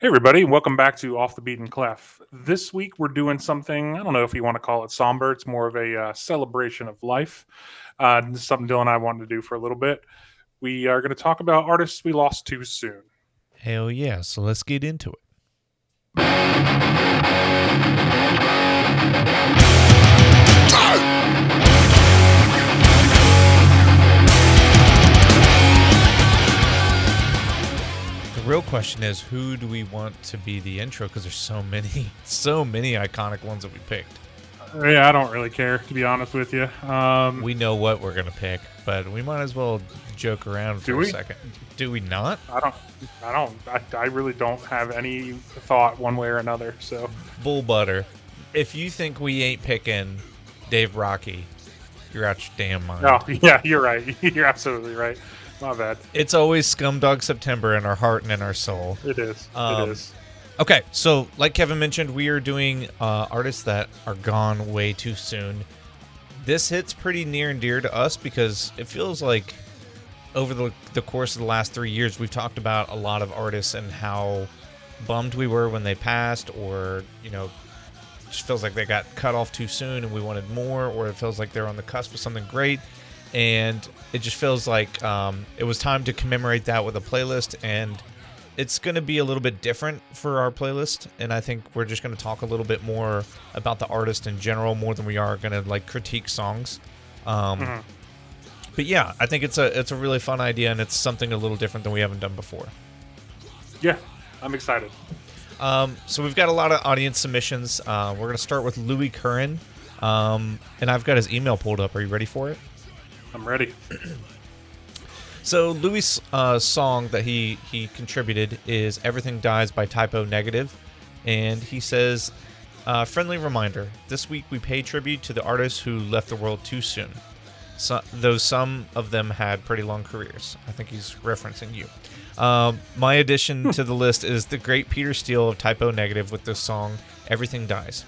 Hey, everybody, welcome back to Off the Beaten Clef. This week we're doing something, I don't know if you want to call it somber, it's more of a uh, celebration of life. Uh, this is something Dylan and I wanted to do for a little bit. We are going to talk about artists we lost too soon. Hell yeah. So let's get into it. Real question is who do we want to be the intro? Because there's so many, so many iconic ones that we picked. Yeah, I don't really care, to be honest with you. Um, We know what we're gonna pick, but we might as well joke around for a second. Do we not? I don't, I don't, I, I really don't have any thought one way or another. So, Bull butter. If you think we ain't picking Dave Brockie, you're out your damn mind. oh, yeah, you're right. You're absolutely right. My bad. It's always Scumdog September in our heart and in our soul. It is. Um, it is. Okay, so like Kevin mentioned, we are doing uh, artists that are gone way too soon. This hits pretty near and dear to us because it feels like over the, the course of the last three years, we've talked about a lot of artists and how bummed we were when they passed, or, you know, just feels like they got cut off too soon and we wanted more, or it feels like they're on the cusp of something great. And it just feels like um, it was time to commemorate that with a playlist. And it's going to be a little bit different for our playlist and i think we're just going to talk a little bit more about the artist in general more than we are going to like critique songs um, Mhm. but yeah i think it's a it's a really fun idea and it's something a little different than we haven't done before Yeah, I'm excited. um, so we've got a lot of audience submissions uh, we're going to start with louis curran um, and i've got his email pulled up are you ready for it I'm ready. So Louis' uh, song that he he contributed is "Everything Dies" by Type O Negative, and he says, uh, "Friendly reminder: This week we pay tribute to the artists who left the world too soon. So, though some of them had pretty long careers. I think he's referencing you. Um, my addition to the list is the great Peter Steele of Type O Negative with the song "Everything Dies."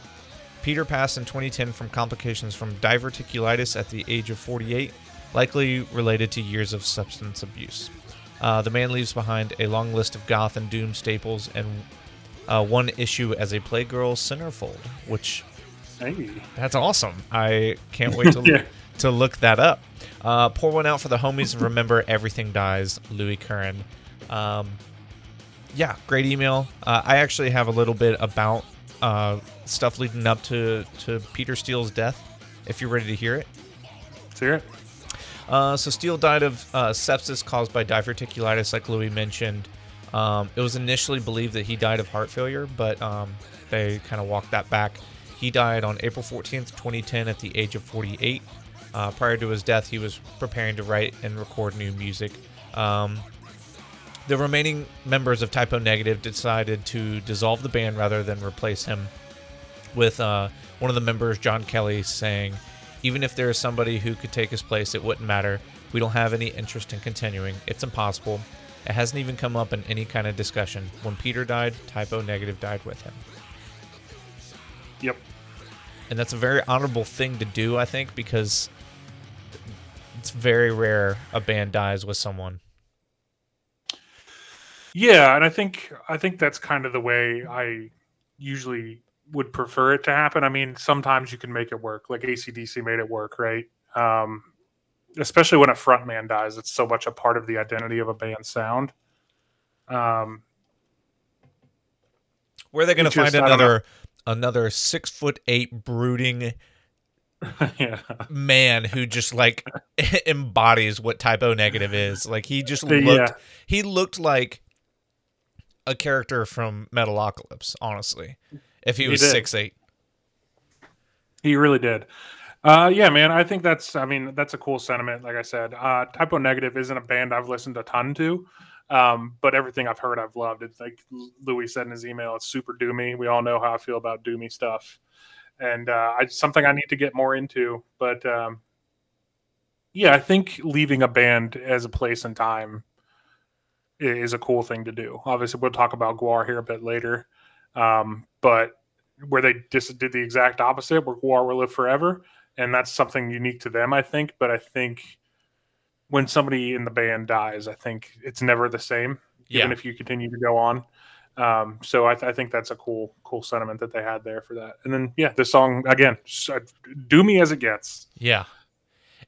Peter passed in 2010 from complications from diverticulitis at the age of 48, likely related to years of substance abuse. Uh, the man leaves behind a long list of goth and doom staples and uh, one issue as a Playgirl centerfold, which Hey. that's awesome. I can't wait to Yeah. to look that up. Uh, pour one out for the homies and remember everything dies. Louis Curran. Um, yeah, great email. Uh, I actually have a little bit about uh, stuff leading up to to Peter Steele's death. If you're ready to hear it. Let's hear it. Uh, so Steele died of uh, sepsis caused by diverticulitis, like Louis mentioned. Um, it was initially believed that he died of heart failure, but um, they kind of walked that back. He died on April 14th, 2010, at the age of 48. Uh, prior to his death, he was preparing to write and record new music. Um, the remaining members of Type O Negative decided to dissolve the band rather than replace him with uh, one of the members, John Kelly, saying, Even if there is somebody who could take his place, it wouldn't matter. We don't have any interest in continuing. It's impossible. It hasn't even come up in any kind of discussion. When Peter died, Type O Negative died with him. Yep. And that's a very honorable thing to do, I think, because it's very rare a band dies with someone. Yeah, and I think I think that's kind of the way I usually would prefer it to happen. I mean, sometimes you can make it work, like ACDC made it work, right? Um, especially when a frontman dies, it's so much a part of the identity of a band's sound. Um, Where are they going to find just, I don't know. another another six foot eight brooding yeah, man who just like embodies what Type O Negative is? Like he just Yeah. looked he looked like a character from Metalocalypse, honestly. If he was six eight. he really did. Uh, yeah, man, I think that's. I mean, that's a cool sentiment. Like I said, uh, Type O Negative isn't a band I've listened a ton to, um, but everything I've heard, I've loved. It's like Louis said in his email, it's super doomy. We all know how I feel about doomy stuff, and uh, I something I need to get more into. But um, yeah, I think leaving a band as a place and time is a cool thing to do. Obviously, we'll talk about Gwar here a bit later, um, but where they just did the exact opposite, where Gwar will live forever, and that's something unique to them, I think. But I think when somebody in the band dies, I think it's never the same, even Yeah. if you continue to go on. Um, so I, th- I, think that's a cool, cool sentiment that they had there for that. And then, yeah, this song again, uh, do me as it gets. Yeah.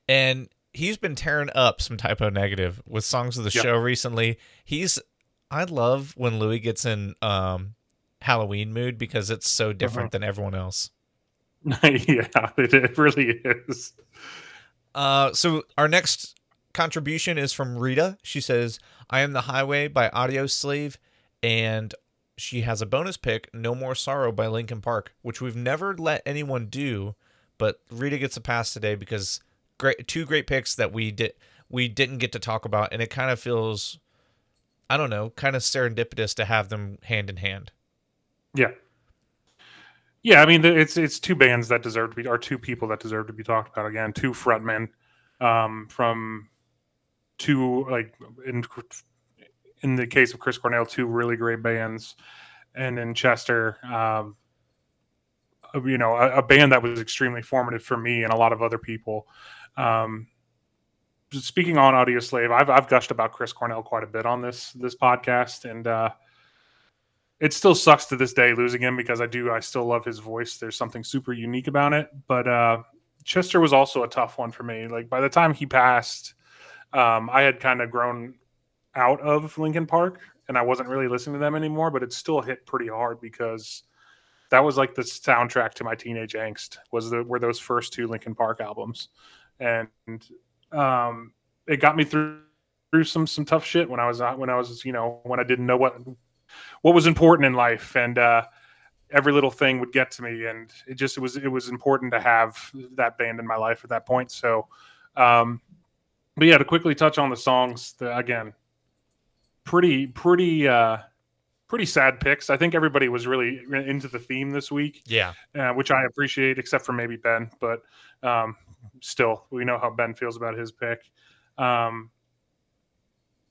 And he's been tearing up some Type O Negative with songs of the yep. show recently. He's, I love when Louis gets in um, Halloween mood because it's so different uh-huh. than everyone else. yeah, it, really is. Uh, so our next contribution is from Rita. She says, I am the highway by Audioslave and she has a bonus pick, No More Sorrow by Linkin Park, which we've never let anyone do, but Rita gets a pass today because great two great picks that we did we didn't get to talk about and it kind of feels I don't know, kind of serendipitous to have them hand in hand. Yeah. Yeah, I mean it's it's two bands that deserve to be or two people that deserve to be talked about again, two frontmen um, from two like in in the case of Chris Cornell, two really great bands, and in Chester, um, you know, a, a, band that was extremely formative for me and a lot of other people. Um, speaking on Audioslave, I've I've gushed about Chris Cornell quite a bit on this this podcast, and uh, it still sucks to this day losing him because I do I still love his voice. There's something super unique about it, but uh, Chester was also a tough one for me. Like by the time he passed, um, I had kind of grown out of Linkin Park and I wasn't really listening to them anymore, but it still hit pretty hard because that was like the soundtrack to my teenage angst was the were those first two Linkin Park albums. And um, it got me through through some some tough shit when I was not when I was, you know, when I didn't know what what was important in life and uh, every little thing would get to me and it just it was it was important to have that band in my life at that point. So um but yeah, to quickly touch on the songs, the, again, pretty pretty uh pretty sad picks. I think everybody was really into the theme this week. Yeah, uh, which I appreciate, except for maybe Ben. But um, still, we know how Ben feels about his pick. Um,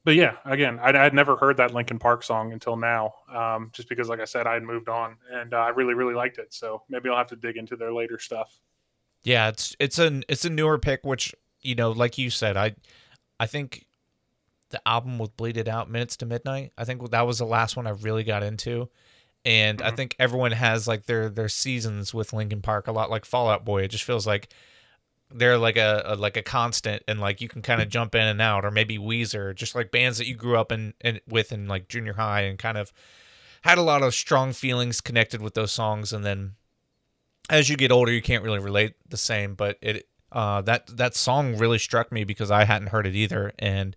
but yeah, again, I'd, I'd, never heard that Linkin Park song until now, um, just because, like I said, I had moved on, and uh, I really, really liked it. So maybe I'll have to dig into their later stuff. Yeah, it's it's a it's a newer pick, which you know, like you said, I I think the album with Bleed It Out, Minutes to Midnight. I think that was the last one I really got into. And mm-hmm. I think everyone has like their their seasons with Linkin Park, a lot like Fall Out Boy. It just feels like they're like a, a like a constant, and like you can kind of jump in and out, or maybe Weezer, just like bands that you grew up in, in with in like junior high, and kind of had a lot of strong feelings connected with those songs. And then as you get older, you can't really relate the same. But it uh, that that song really struck me because I hadn't heard it either, and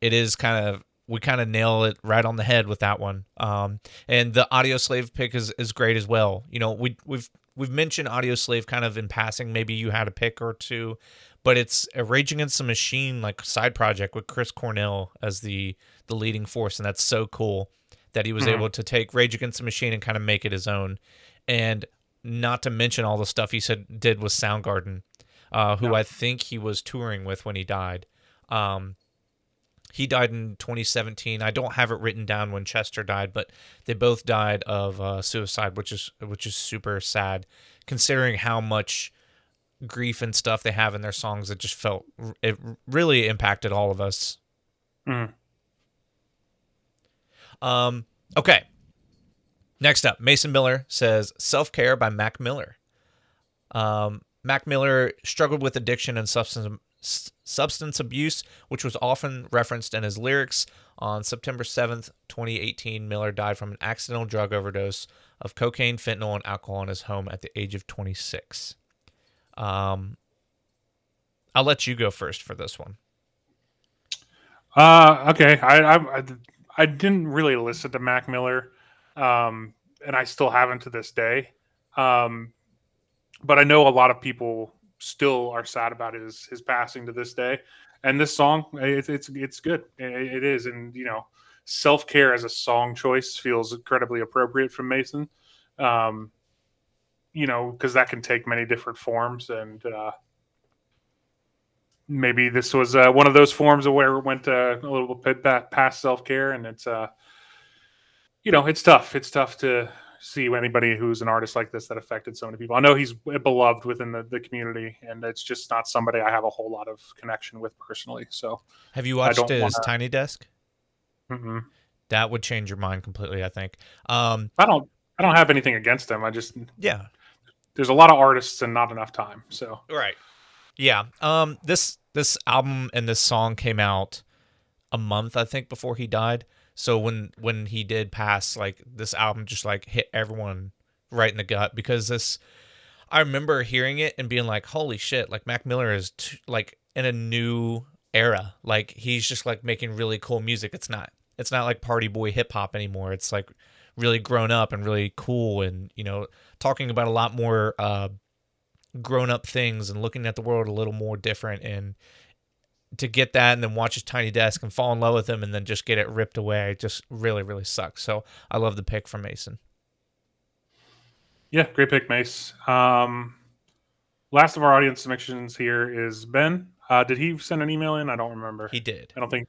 it is kind of we kind of nail it right on the head with that one. Um, and the Audioslave pick is, is great as well. You know, we we've we've mentioned Audioslave kind of in passing. Maybe you had a pick or two, but it's a Rage Against the Machine like side project with Chris Cornell as the the leading force, and that's so cool that he was mm-hmm. able to take Rage Against the Machine and kind of make it his own. And not to mention all the stuff he said did with Soundgarden, uh, who yeah. I think he was touring with when he died. Um, he died in 2017. I don't have it written down when Chester died, but they both died of uh, suicide, which is which is super sad, considering how much grief and stuff they have in their songs. It just felt it really impacted all of us. Mm. Um. Okay. Next up, Mason Miller says "Self Care" by Mac Miller. Um, Mac Miller struggled with addiction and substance substance abuse, which was often referenced in his lyrics. On September 7th, 2018, Miller died from an accidental drug overdose of cocaine, fentanyl, and alcohol in his home at the age of 26. Um, I'll let you go first for this one. Uh, okay. I, I, I didn't really listen to Mac Miller, um, and I still haven't to this day. Um, but I know a lot of people still are sad about his his passing to this day. And this song, it's it's it's good. It, it is, and you know, self care as a song choice feels incredibly appropriate from Mason. Um, you know, because that can take many different forms, and uh, maybe this was uh, one of those forms of where it went uh, a little bit past self care, and it's uh, you know, it's tough. It's tough to see anybody who's an artist like this that affected so many people. I know he's beloved within the, the community, and it's just not somebody I have a whole lot of connection with personally. So, have you watched his wanna... Tiny Desk? Mm-mm. That would change your mind completely, I think. Um, I don't I don't have anything against him. I just yeah, there's a lot of artists and not enough time. So right. Yeah. Um, this this album and this song came out a month, I think, before he died. So when when he did pass, like this album just like hit everyone right in the gut because this. I remember hearing it and being like, "Holy shit!" Like Mac Miller is t- like in a new era. Like he's just like making really cool music. It's not it's not like party boy hip hop anymore. It's like really grown up and really cool and you know talking about a lot more uh, grown up things and looking at the world a little more different and to get that and then watch his tiny desk and fall in love with him and then just get it ripped away just really really sucks. So I love the pick from Mason. Yeah, great pick, Mace. Um, last of our audience submissions here is Ben. Uh, did he send an email in? I don't remember. He did. I don't think.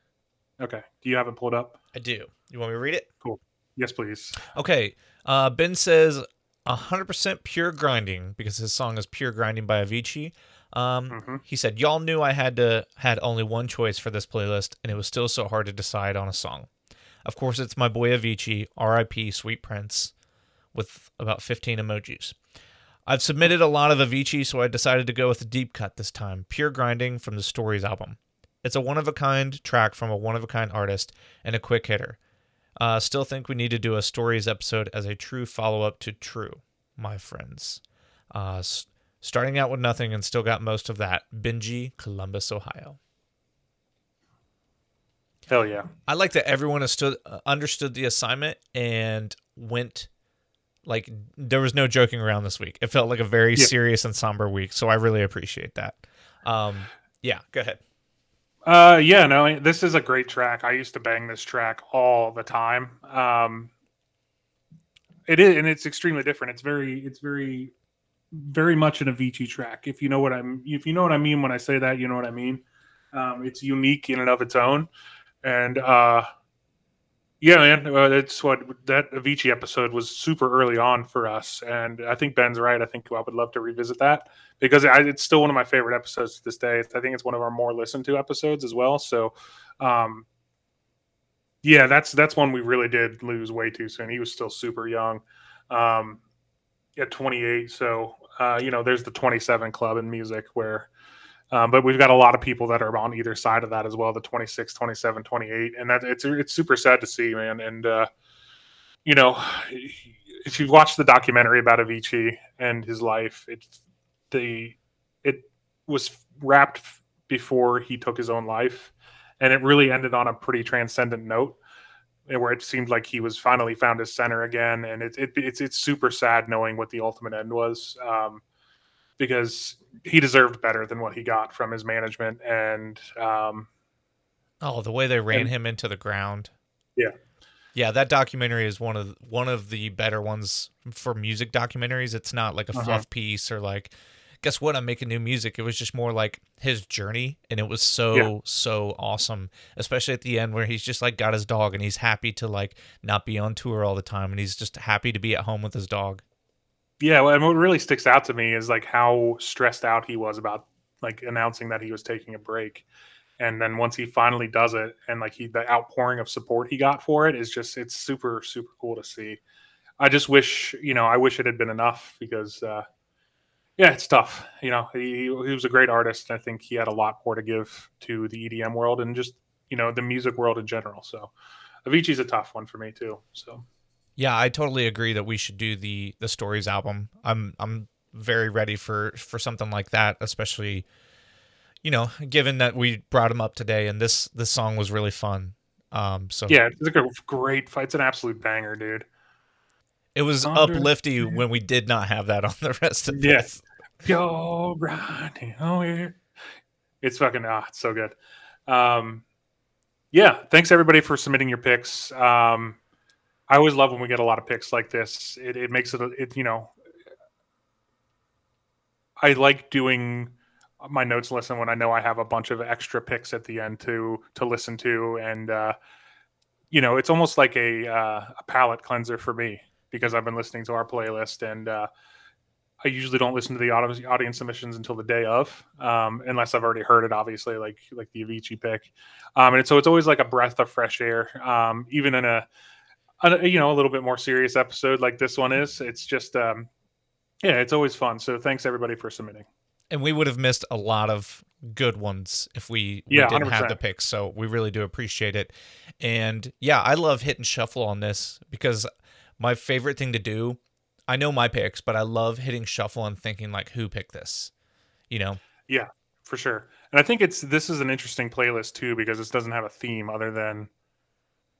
Okay. Do you have it pulled up? I do. You want me to read it? Cool. Yes, please. Okay. Uh, ben says 100% pure grinding because his song is Pure Grinding by Avicii. Um, Mhm. He said, "Y'all knew I had to had only one choice for this playlist, and it was still so hard to decide on a song. Of course, it's my boy Avicii, R.I.P. Sweet Prince, with about 15 emojis. I've submitted a lot of Avicii, so I decided to go with a deep cut this time, Pure Grinding from the Stories album. It's a one of a kind track from a one of a kind artist and a quick hitter. Uh, still think we need to do a Stories episode as a true follow up to True, my friends. Uh, starting out with nothing and still got most of that. Benji, Columbus, Ohio. Hell yeah. I like that everyone understood uh, understood the assignment and went like there was no joking around this week. It felt like a very Yeah. serious and somber week, so I really appreciate that. Um, yeah, go ahead. Uh, yeah, no, this is a great track. I used to bang this track all the time. Um, it is, and it's extremely different. It's very, it's very, very much an Avicii track. If you know what I'm, if you know what I mean when I say that, you know what I mean. Um, it's unique in and of its own, and uh, yeah, man, uh, it's what that Avicii episode was super early on for us, and I think Ben's right. I think I would love to revisit that because I, it's still one of my favorite episodes to this day. I think it's one of our more listened to episodes as well. So, um, yeah, that's that's one we really did lose way too soon. He was still super young, um, at 28. So, uh, you know, there's the 27 club in music where, um, but we've got a lot of people that are on either side of that as well, the 26, 27, 28, and that it's it's super sad to see, man. And uh, you know, if you've watched the documentary about Avicii and his life, it's the it was wrapped before he took his own life and it really ended on a pretty transcendent note where it seemed like he was finally found his center again and it, it it's it's super sad knowing what the ultimate end was um, because he deserved better than what he got from his management and um, Oh, the way they ran And- him into the ground. Yeah. Yeah, that documentary is one of one of the better ones for music documentaries. It's not like a Uh-huh. fluff piece or like guess what, I'm making new music. It was just more like his journey and it was so Yeah. so awesome, especially at the end where he's just like got his dog and he's happy to like not be on tour all the time and he's just happy to be at home with his dog. Yeah, well, and what really sticks out to me is like how stressed out he was about like announcing that he was taking a break. And then once he finally does it and like he the outpouring of support he got for it is just it's super super cool to see. I just wish, you know, I wish it had been enough because uh yeah, it's tough. You know, he, he was a great artist. I think he had a lot more to give to the EDM world and just, you know, the music world in general. So Avicii's a tough one for me too. So Yeah, I totally agree that we should do the the stories album. I'm I'm very ready for for something like that, especially you know, given that we brought him up today and this this song was really fun. Um so yeah, it's a great fight. It's an absolute banger, dude. It was uplifting when we did not have that on the rest of Yeah. this. Pure grinding. Oh yeah. It's fucking ah, it's so good. Um yeah, thanks everybody for submitting your picks. Um I always love when we get a lot of picks like this. It, it makes it, it you know I like doing my notes listen when I know I have a bunch of extra picks at the end to to listen to and uh you know, it's almost like a uh, a palate cleanser for me because I've been listening to our playlist and uh I usually don't listen to the audience, audience submissions until the day of, um, unless I've already heard it. Obviously, like like the Avicii pick, um, and so it's always like a breath of fresh air. Um, even in a, a, you know a little bit more serious episode like this one is, it's just um, yeah, it's always fun. So thanks everybody for submitting. And we would have missed a lot of good ones if we, we Yeah, didn't have 100%. the picks. So we really do appreciate it. And yeah, I love hit and shuffle on this because my favorite thing to do, I know my picks, but I love hitting shuffle and thinking like who picked this. You know? Yeah, for sure. And I think it's this is an interesting playlist too because this doesn't have a theme other than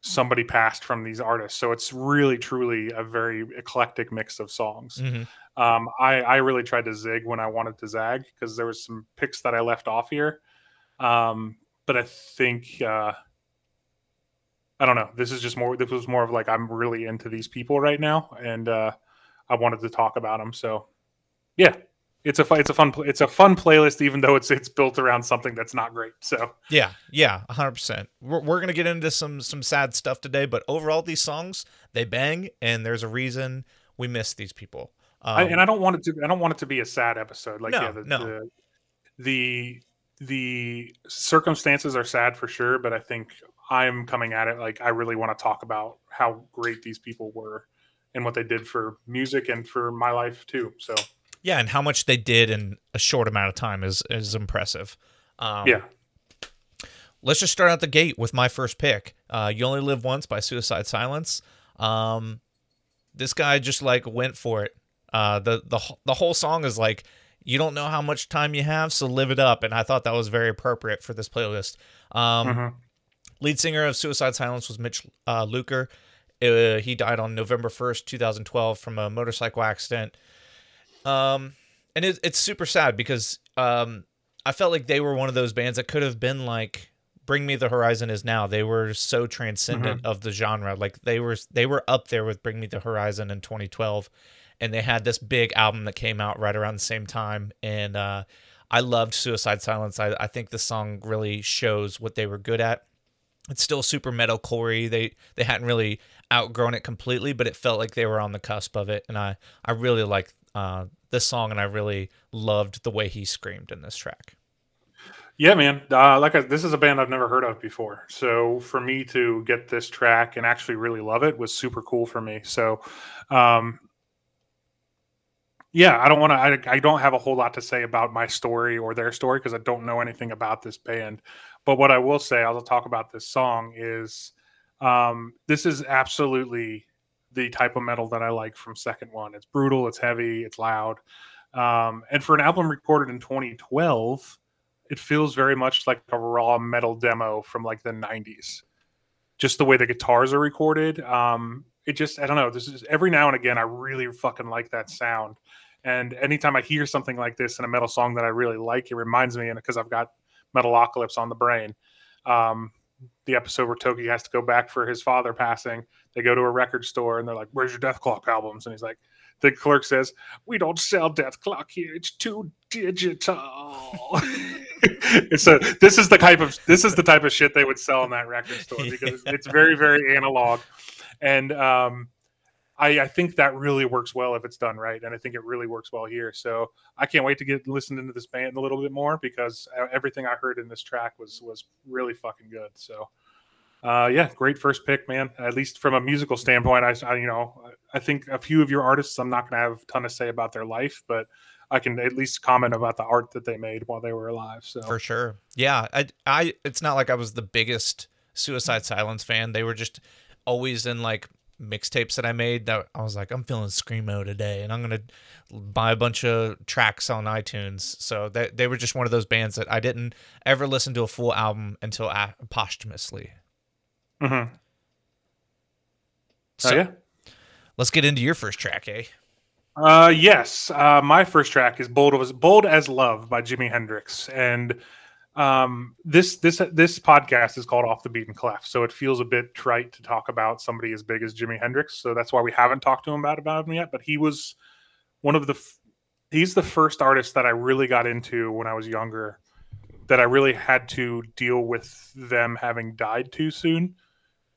somebody passed from these artists. So it's really truly a very eclectic mix of songs. Mhm. Um, I I really tried to zig when I wanted to zag because there was some picks that I left off here. Um, but I think uh, I don't know. This is just more. This was more of like I'm really into these people right now, and uh, I wanted to talk about them. So yeah, it's a it's a fun it's a fun playlist, even though it's it's built around something that's not great. So Yeah, yeah, hundred percent. We're we're gonna get into some some sad stuff today, but overall, these songs they bang, and there's a reason we miss these people. Um, I, and I don't want it to I don't want it to be a sad episode. Like No, yeah, the, no. the the the circumstances are sad for sure, but I think I'm coming at it like I really want to talk about how great these people were and what they did for music and for my life too. So yeah, and how much they did in a short amount of time is is impressive. Um, yeah, let's just start out the gate with my first pick. Uh, "You Only Live Once" by Suicide Silence. Um, this guy just like went for it. Uh, the the the whole song is like, you don't know how much time you have, so live it up. And I thought that was very appropriate for this playlist. Um, Mhm. Lead singer of Suicide Silence was Mitch uh, Lucker. Uh, he died on November 1st, 2012, from a motorcycle accident. Um, and it, it's super sad because um, I felt like they were one of those bands that could have been like Bring Me the Horizon is now. They were so transcendent of the genre. Like they were they were up there with Bring Me the Horizon in 2012 and they had this big album that came out right around the same time and uh I loved Suicide Silence. I, I think the song really shows what they were good at. It's still super metalcore. They they hadn't really outgrown it completely, but it felt like they were on the cusp of it. And I I really like uh, this song, and I really loved the way he screamed in this track. yeah, man. Uh, like I, this is a band I've never heard of before. So for me to get this track and actually really love it was super cool for me. So um, yeah, I don't want to. I, I don't have a whole lot to say about my story or their story because I don't know anything about this band. But what I will say, I'll talk about this song is um, this is absolutely the type of metal that I like from Second One. It's brutal, it's heavy, it's loud, um, and for an album recorded in 2012, it feels very much like a raw metal demo from like the 90s. Just the way the guitars are recorded, um, it just I don't know. This is every now and again I really fucking like that sound. And anytime I hear something like this in a metal song that I really like, it reminds me, and because I've got Metalocalypse on the brain, um, the episode where Toki has to go back for his father passing. They go to a record store and they're like, "Where's your Dethklok albums?" And he's like, "The clerk says we don't sell Dethklok here. It's too digital." So this is the type of this is the type of shit they would sell in that record store because it's very very analog, and um, I, I think that really works well if it's done right, and I think it really works well here. So I can't wait to get listened into this band a little bit more because uh, everything I heard in this track was was really fucking good. So uh, yeah, great first pick, man. At least from a musical standpoint, I, I you know I think a few of your artists I'm not going to have a ton to say about their life, but I can at least comment about the art that they made while they were alive. So For sure. Yeah, I I it's not like I was the biggest Suicide Silence fan. They were just always in like mixtapes that I made that I was like, I'm feeling screamo today, and I'm gonna buy a bunch of tracks on iTunes. So they they were just one of those bands that I didn't ever listen to a full album until a- posthumously. Mhm. So oh yeah. let's get into your first track, eh? Uh, yes. Uh, my first track is "Bold as Bold as Love" by Jimi Hendrix, and um, this this this podcast is called "Off the Beaten Clef," so it feels a bit trite to talk about somebody as big as Jimi Hendrix. So that's why we haven't talked to him about about him yet. But he was one of the f- he's the first artist that I really got into when I was younger. That I really had to deal with them having died too soon.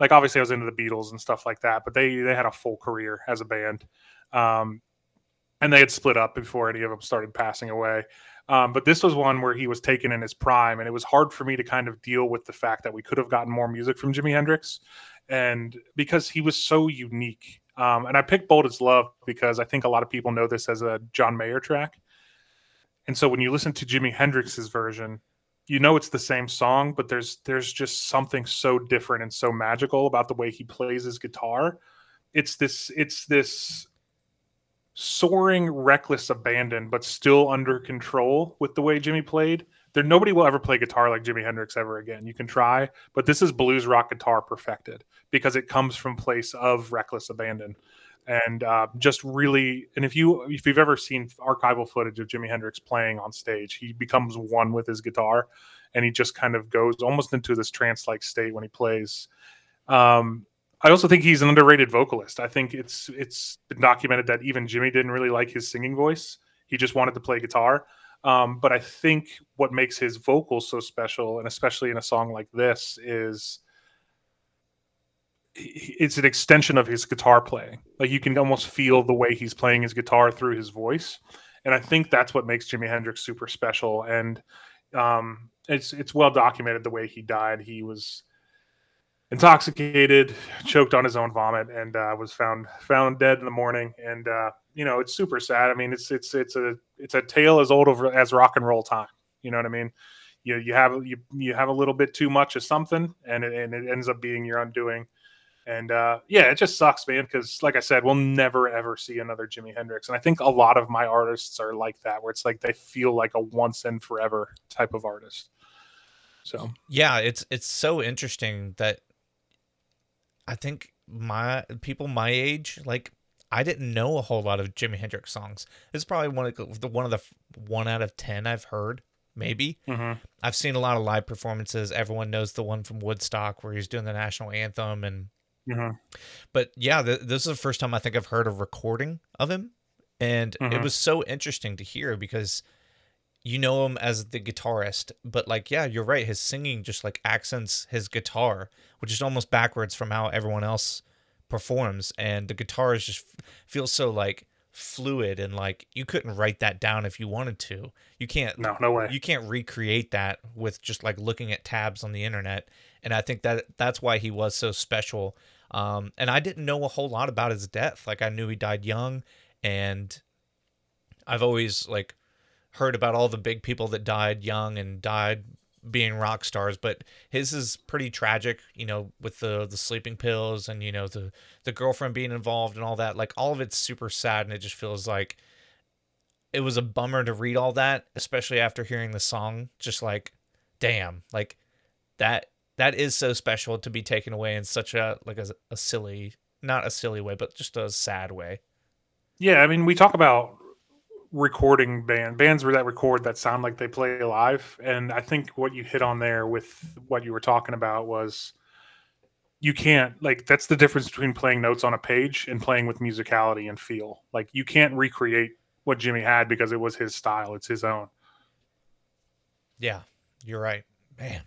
Like obviously, I was into the Beatles and stuff like that, but they they had a full career as a band. Um, and they had split up before any of them started passing away. Um, but this was one where he was taken in his prime, and it was hard for me to kind of deal with the fact that we could have gotten more music from Jimi Hendrix, and because he was so unique. Um, and I picked "Bold as Love" because I think a lot of people know this as a John Mayer track, and so when you listen to Jimi Hendrix's version, you know it's the same song, but there's there's just something so different and so magical about the way he plays his guitar. It's this it's this soaring, reckless abandon, but still under control with the way Jimi played. There, nobody will ever play guitar like Jimi Hendrix ever again. You can try, but this is blues rock guitar perfected because it comes from place of reckless abandon, and uh, just really. And if you if you've ever seen archival footage of Jimi Hendrix playing on stage, he becomes one with his guitar, and he just kind of goes almost into this trance like state when he plays. Um, I also think he's an underrated vocalist. I think it's it's been documented that even Jimi didn't really like his singing voice. He just wanted to play guitar. Um, but I think what makes his vocals so special, and especially in a song like this, is it's an extension of his guitar playing. Like you can almost feel the way he's playing his guitar through his voice, and I think that's what makes Jimi Hendrix super special. And um, it's it's well documented the way he died. He was intoxicated, choked on his own vomit, and uh, was found found dead in the morning. And uh, you know, it's super sad. I mean, it's it's it's a it's a tale as old as rock and roll time. You know what I mean? You you have you you have a little bit too much of something, and it, and it ends up being your undoing. And uh, yeah, it just sucks, man. Because like I said, we'll never ever see another Jimi Hendrix, and I think a lot of my artists are like that, where it's like they feel like a once and forever type of artist. So yeah, it's it's so interesting that I think my people my age, like I didn't know a whole lot of Jimi Hendrix songs. It's probably one of the one of the one out of ten I've heard. Maybe mm-hmm. I've seen a lot of live performances. Everyone knows the one from Woodstock where he's doing the national anthem, and mm-hmm. but yeah, th- this is the first time I think I've heard a recording of him, and mm-hmm. it was so interesting to hear because you know him as the guitarist, but like, yeah, you're right. His singing just like accents his guitar, which is almost backwards from how everyone else performs. And the guitar is just feels so like fluid and like you couldn't write that down if you wanted to. You can't. No, no way. You can't recreate that with just like looking at tabs on the internet. And I think that that's why he was so special. Um, and I didn't know a whole lot about his death. Like I knew he died young, and I've always like heard about all the big people that died young and died being rock stars, but his is pretty tragic, you know, with the the sleeping pills and you know the the girlfriend being involved and all that. Like all of it's super sad and it just feels like it was a bummer to read all that, especially after hearing the song. Just like, damn, like that that is so special to be taken away in such a like a, a silly, not a silly way, but just a sad way. Yeah, I mean, we talk about recording band bands were that record that sound like they play live. And i think what you hit on there with what you were talking about was you can't like that's the difference between playing notes on a page and playing with musicality and feel. Like you can't recreate what Jimi had because it was his style. It's his own. Yeah you're right. Man.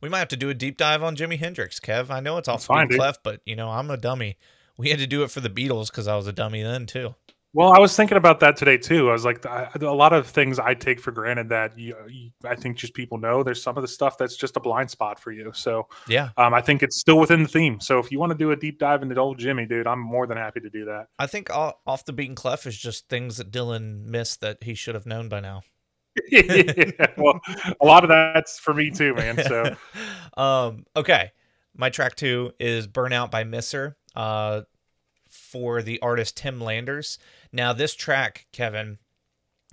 We might have to do a deep dive on jimi hendrix kev. I know it's off fine, left but you know i'm a dummy. We had to do it for the beatles because i was a dummy then too well, I was thinking about that today too. I was like, I, a lot of things I take for granted that you, you, I think just people know. There's some of the stuff that's just a blind spot for you. So yeah, um, I think it's still within the theme. So if you want to do a deep dive into old Jimi, dude, I'm more than happy to do that. I think off the beaten clef is just things that Dylan missed that he should have known by now. yeah, well, a lot of that's for me too, man. So, um, okay, my track two is "Burnout" by Misser. Uh, for the artist Tim Landers. Now, this track, Kevin,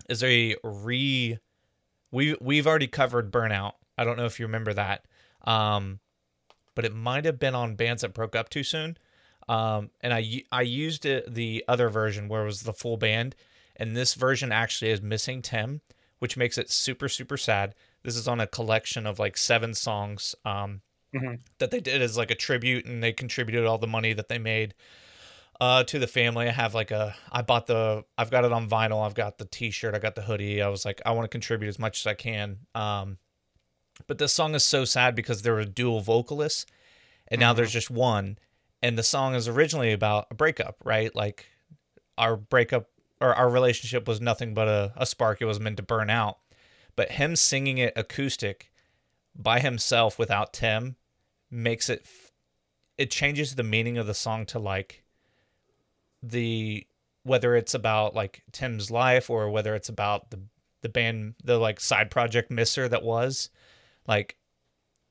is a re. We we've already covered Burnout. I don't know if you remember that, um, but it might have been on bands that broke up too soon. Um, and I I used it the other version where it was the full band, and this version actually is missing Tim, which makes it super super sad. This is on a collection of like seven songs um, mm-hmm. that they did as like a tribute, and they contributed all the money that they made uh, to the family. I have like a, I bought the, I've got it on vinyl. I've got the T-shirt. I got the hoodie. I was like, I want to contribute as much as I can. Um, but this song is so sad because there were dual vocalists, and now mm-hmm. there's just one. And the song is originally about a breakup, right? Like our breakup or our relationship was nothing but a, a spark. It was meant to burn out. But him singing it acoustic by himself without Tim makes it it changes the meaning of the song to like the whether it's about like Tim's life or whether it's about the the band the like side project Misser that was like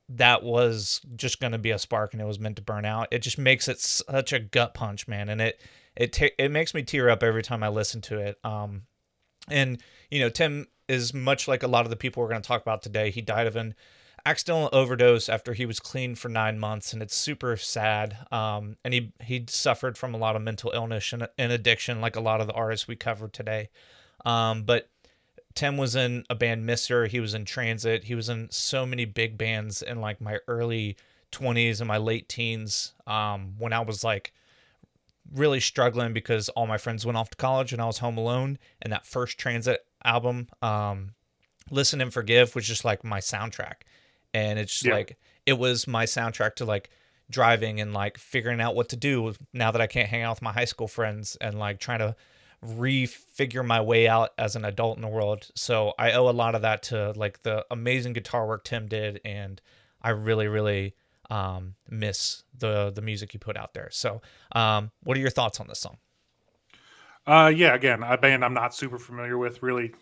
that was just going to be a spark and it was meant to burn out. It just makes it such a gut punch, man, and it it ta- it makes me tear up every time I listen to it. Um and you know, Tim is much like a lot of the people we're going to talk about today. He died of an accidental overdose after he was clean for nine months, and it's super sad. Um, and he he suffered from a lot of mental illness and, and addiction, like a lot of the artists we covered today. Um, but Tim was in a band Misser. He was in Transit. He was in so many big bands in like my early 20s and my late teens um, when I was like really struggling because all my friends went off to college and I was home alone. And that first Transit album, um, Listen and Forgive, was just like my soundtrack and it's just yeah. like it was my soundtrack to like driving and like figuring out what to do now that I can't hang out with my high school friends and like trying to refigure my way out as an adult in the world. So I owe a lot of that to like the amazing guitar work Tim did and I really really um, miss the the music you put out there. So um, what are your thoughts on this song? Uh yeah, again, a band I'm not super familiar with really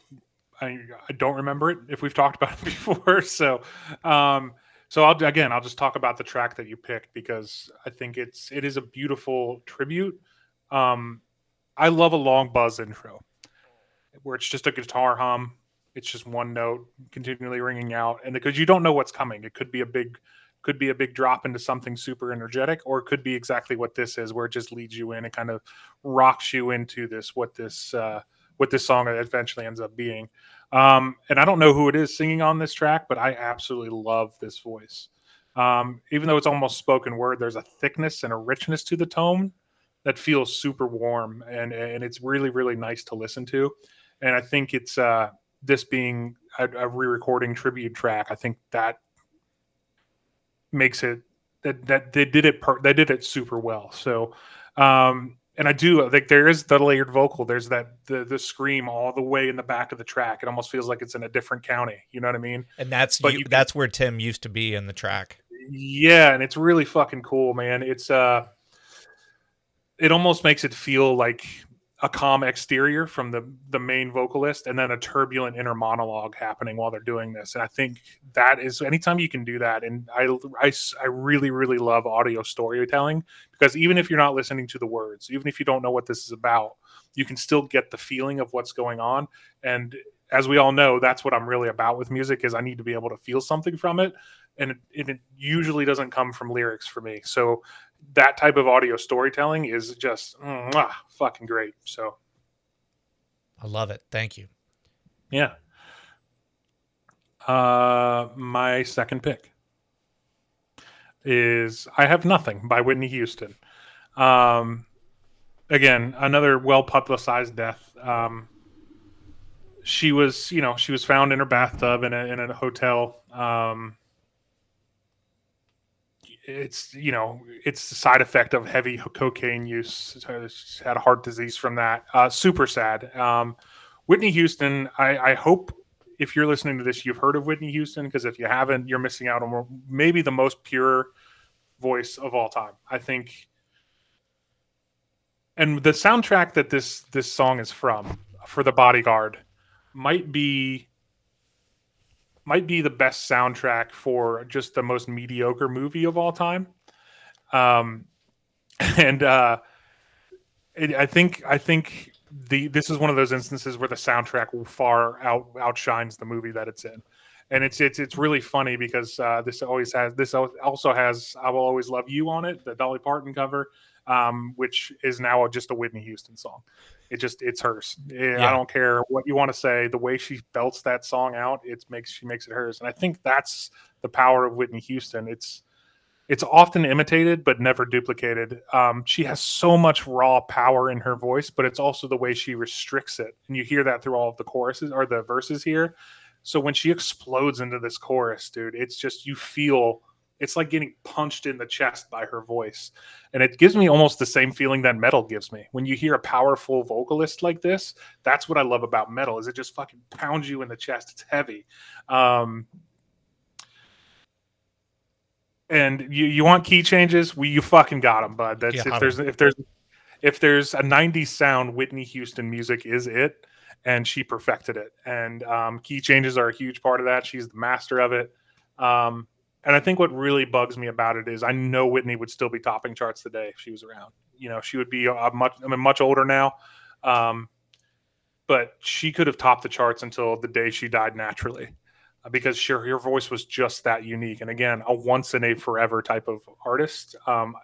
I, don't remember it if we've talked about it before. So, um, so I'll again, I'll just talk about the track that you picked because I think it's it is a beautiful tribute. Um, I love a long buzz intro where it's just a guitar hum. It's just one note continually ringing out, and because you don't know what's coming, it could be a big, could be a big drop into something super energetic, or it could be exactly what this is, where it just leads you in and kind of rocks you into this what this uh, what this song eventually ends up being. Um, and I don't know who it is singing on this track, but I absolutely love this voice. Um, even though it's almost spoken word, there's a thickness and a richness to the tone that feels super warm, and and it's really really nice to listen to. And I think it's uh, this being a, a re-recording tribute track. I think that makes it that that they did it per, they did it super well. So um, and I do like there is the layered vocal. There's that the the scream all the way in the back of the track. It almost feels like it's in a different county. You know what I mean? And that's but you, you that's where Tim used to be in the track. Yeah, and it's really fucking cool, man. It's uh, it almost makes it feel like a calm exterior from the the main vocalist and then a turbulent inner monologue happening while they're doing this. And i think that is anytime you can do that and i i, I really really love audio storytelling because even if you're not listening to the words even if you don't know what this is about you can still get the feeling of what's going on. And as we all know that's what i'm really about with music is i need to be able to feel something from it. And it, it usually doesn't come from lyrics for me. So that type of audio storytelling is just mwah, fucking great. So I love it. Thank you. Yeah. Uh, my second pick is I Have Nothing by Whitney Houston. Um, again, another well publicized death. Um, she was, you know, she was found in her bathtub in a, in a hotel. Um, it's you know it's the side effect of heavy cocaine use. had a heart disease from that. Uh, super sad. Um, Whitney Houston. I, I, hope if you're listening to this, you've heard of Whitney Houston because if you haven't, you're missing out on maybe the most pure voice of all time. I think. And the soundtrack that this this song is from, for the Bodyguard, might be might be the best soundtrack for just the most mediocre movie of all time. Um, and uh, it, I think I think the this is one of those instances where the soundtrack far out outshines the movie that it's in. And it's it's it's really funny because uh, this always has this also has "I Will Always Love You" on it, the Dolly Parton cover, um, which is now just a Whitney Houston song. It just it's hers. Eh, yeah. I don't care what you want to say. The way she belts that song out, it makes she makes it hers. And I think that's the power of Whitney Houston. It's it's often imitated but never duplicated. Um, she has so much raw power in her voice, but it's also the way she restricts it, and you hear that through all of the choruses or the verses here. So when she explodes into this chorus, dude, it's just you feel It's like getting punched in the chest by her voice. And it gives me almost the same feeling that metal gives me. When you hear a powerful vocalist like this, that's what I love about metal is it just fucking pounds you in the chest. It's heavy. Um, and you, you want key changes? We you fucking got them, bud. That's if there's if there's if there's a 90s sound, Whitney Houston music is it, and she perfected it. And um, key changes are a huge part of that. She's the master of it. Um, and I think what really bugs me about it is I know Whitney would still be topping charts today if she was around. You know, she would be a much I mean much older now. Um, but she could have topped the charts until the day she died naturally uh, because sure her voice was just that unique and again a once in a forever type of artist um,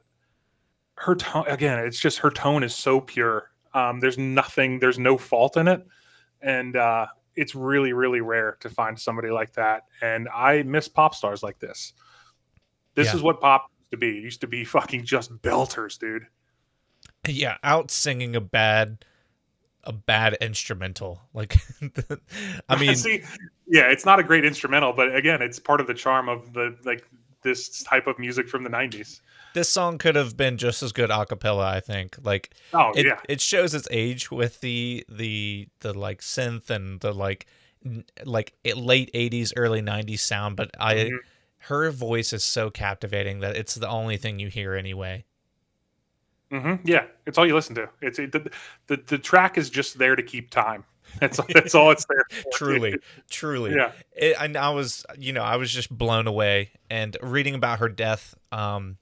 her tone again it's just her tone is so pure um, there's nothing there's no fault in it and uh, it's really really rare to find somebody like that and i miss pop stars like this. This yeah. is what pop used to be. It used to be fucking just belters dude. Yeah out singing a bad a bad instrumental like i mean See, yeah it's not a great instrumental but again it's part of the charm of the like this type of music from the 90s this song could have been just as good a cappella i think like oh it, yeah it shows its age with the the the like synth and the like like late 80s early 90s sound but i mm-hmm. her voice is so captivating that it's the only thing you hear anyway mm-hmm. yeah it's all you listen to it's it, the, the the track is just there to keep time that's that's all it's there. For, truly, truly. Yeah. It, and I was, you know, I was just blown away. And reading about her death, um,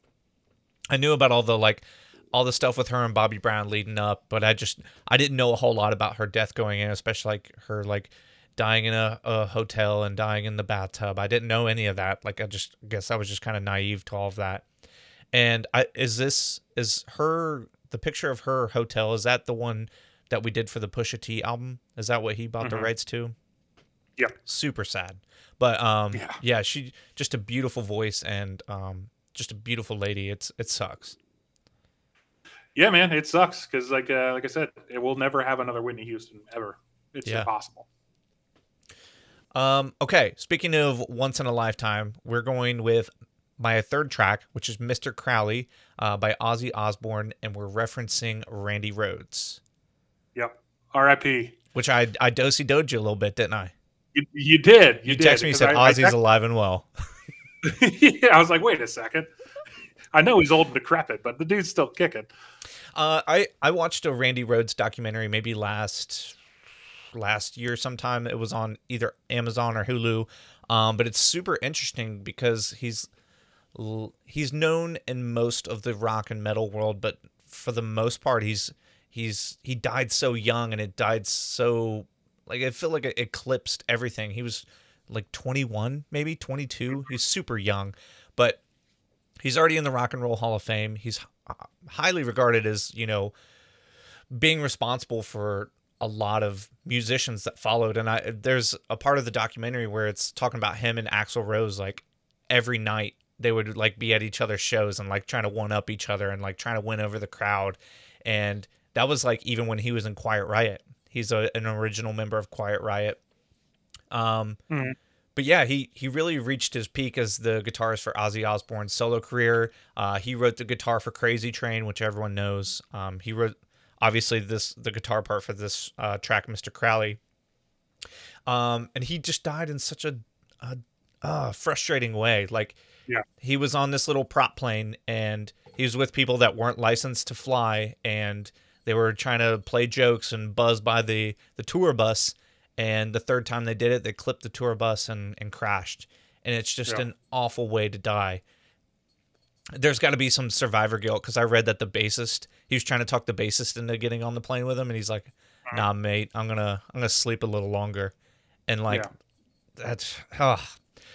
I knew about all the like all the stuff with her and Bobby Brown leading up, but I just I didn't know a whole lot about her death going in, especially like her like dying in a, a hotel and dying in the bathtub. I didn't know any of that. Like I just I guess I was just kind of naive to all of that. And I is this is her the picture of her hotel is that the one that we did for the Pusha T album? Is that what he bought mm-hmm. the rights to? Yeah. Super sad. But um yeah. yeah, she just a beautiful voice and um just a beautiful lady. It's it sucks. Yeah, man, it sucks because like uh, like I said, it will never have another Whitney Houston ever. It's yeah. impossible. Um. Okay. Speaking of once in a lifetime, we're going with my third track, which is "Mr. Crowley" uh, by Ozzy Osbourne, and we're referencing Randy Rhoads. Yep. R.I.P. Which I I doed you a little bit, didn't I? You, you did. You, you texted me You said I, Ozzy's I, alive and well. yeah, I was like, wait a second. I know he's old and decrepit, but the dude's still kicking. Uh, I I watched a Randy Rhoads documentary maybe last last year sometime. It was on either Amazon or Hulu, um, but it's super interesting because he's he's known in most of the rock and metal world, but for the most part, he's he's he died so young and it died so like I feel like it eclipsed everything. He was like 21, maybe 22. He's super young, but he's already in the Rock and Roll Hall of Fame. He's uh, highly regarded as, you know, being responsible for a lot of musicians that followed. And I there's a part of the documentary where it's talking about him and Axl Rose like every night they would like be at each other's shows and like trying to one up each other and like trying to win over the crowd. And that was like even when he was in Quiet Riot. He's a, an original member of Quiet Riot. Um, mm-hmm. But yeah, he he really reached his peak as the guitarist for Ozzy Osbourne's solo career. Uh, he wrote the guitar for Crazy Train, which everyone knows. Um, he wrote obviously this the guitar part for this uh, track, Mr. Crowley. Um, and he just died in such a, a uh, frustrating way. Like, yeah, he was on this little prop plane and he was with people that weren't licensed to fly, and they were trying to play jokes and buzz by the the tour bus and the third time they did it, they clipped the tour bus and, and crashed. And it's just yeah. an awful way to die. There's got to be some survivor guilt because I read that the bassist he was trying to talk the bassist into getting on the plane with him, and he's like, uh-huh. "Nah, mate, I'm gonna I'm gonna sleep a little longer," and like yeah. that's oh.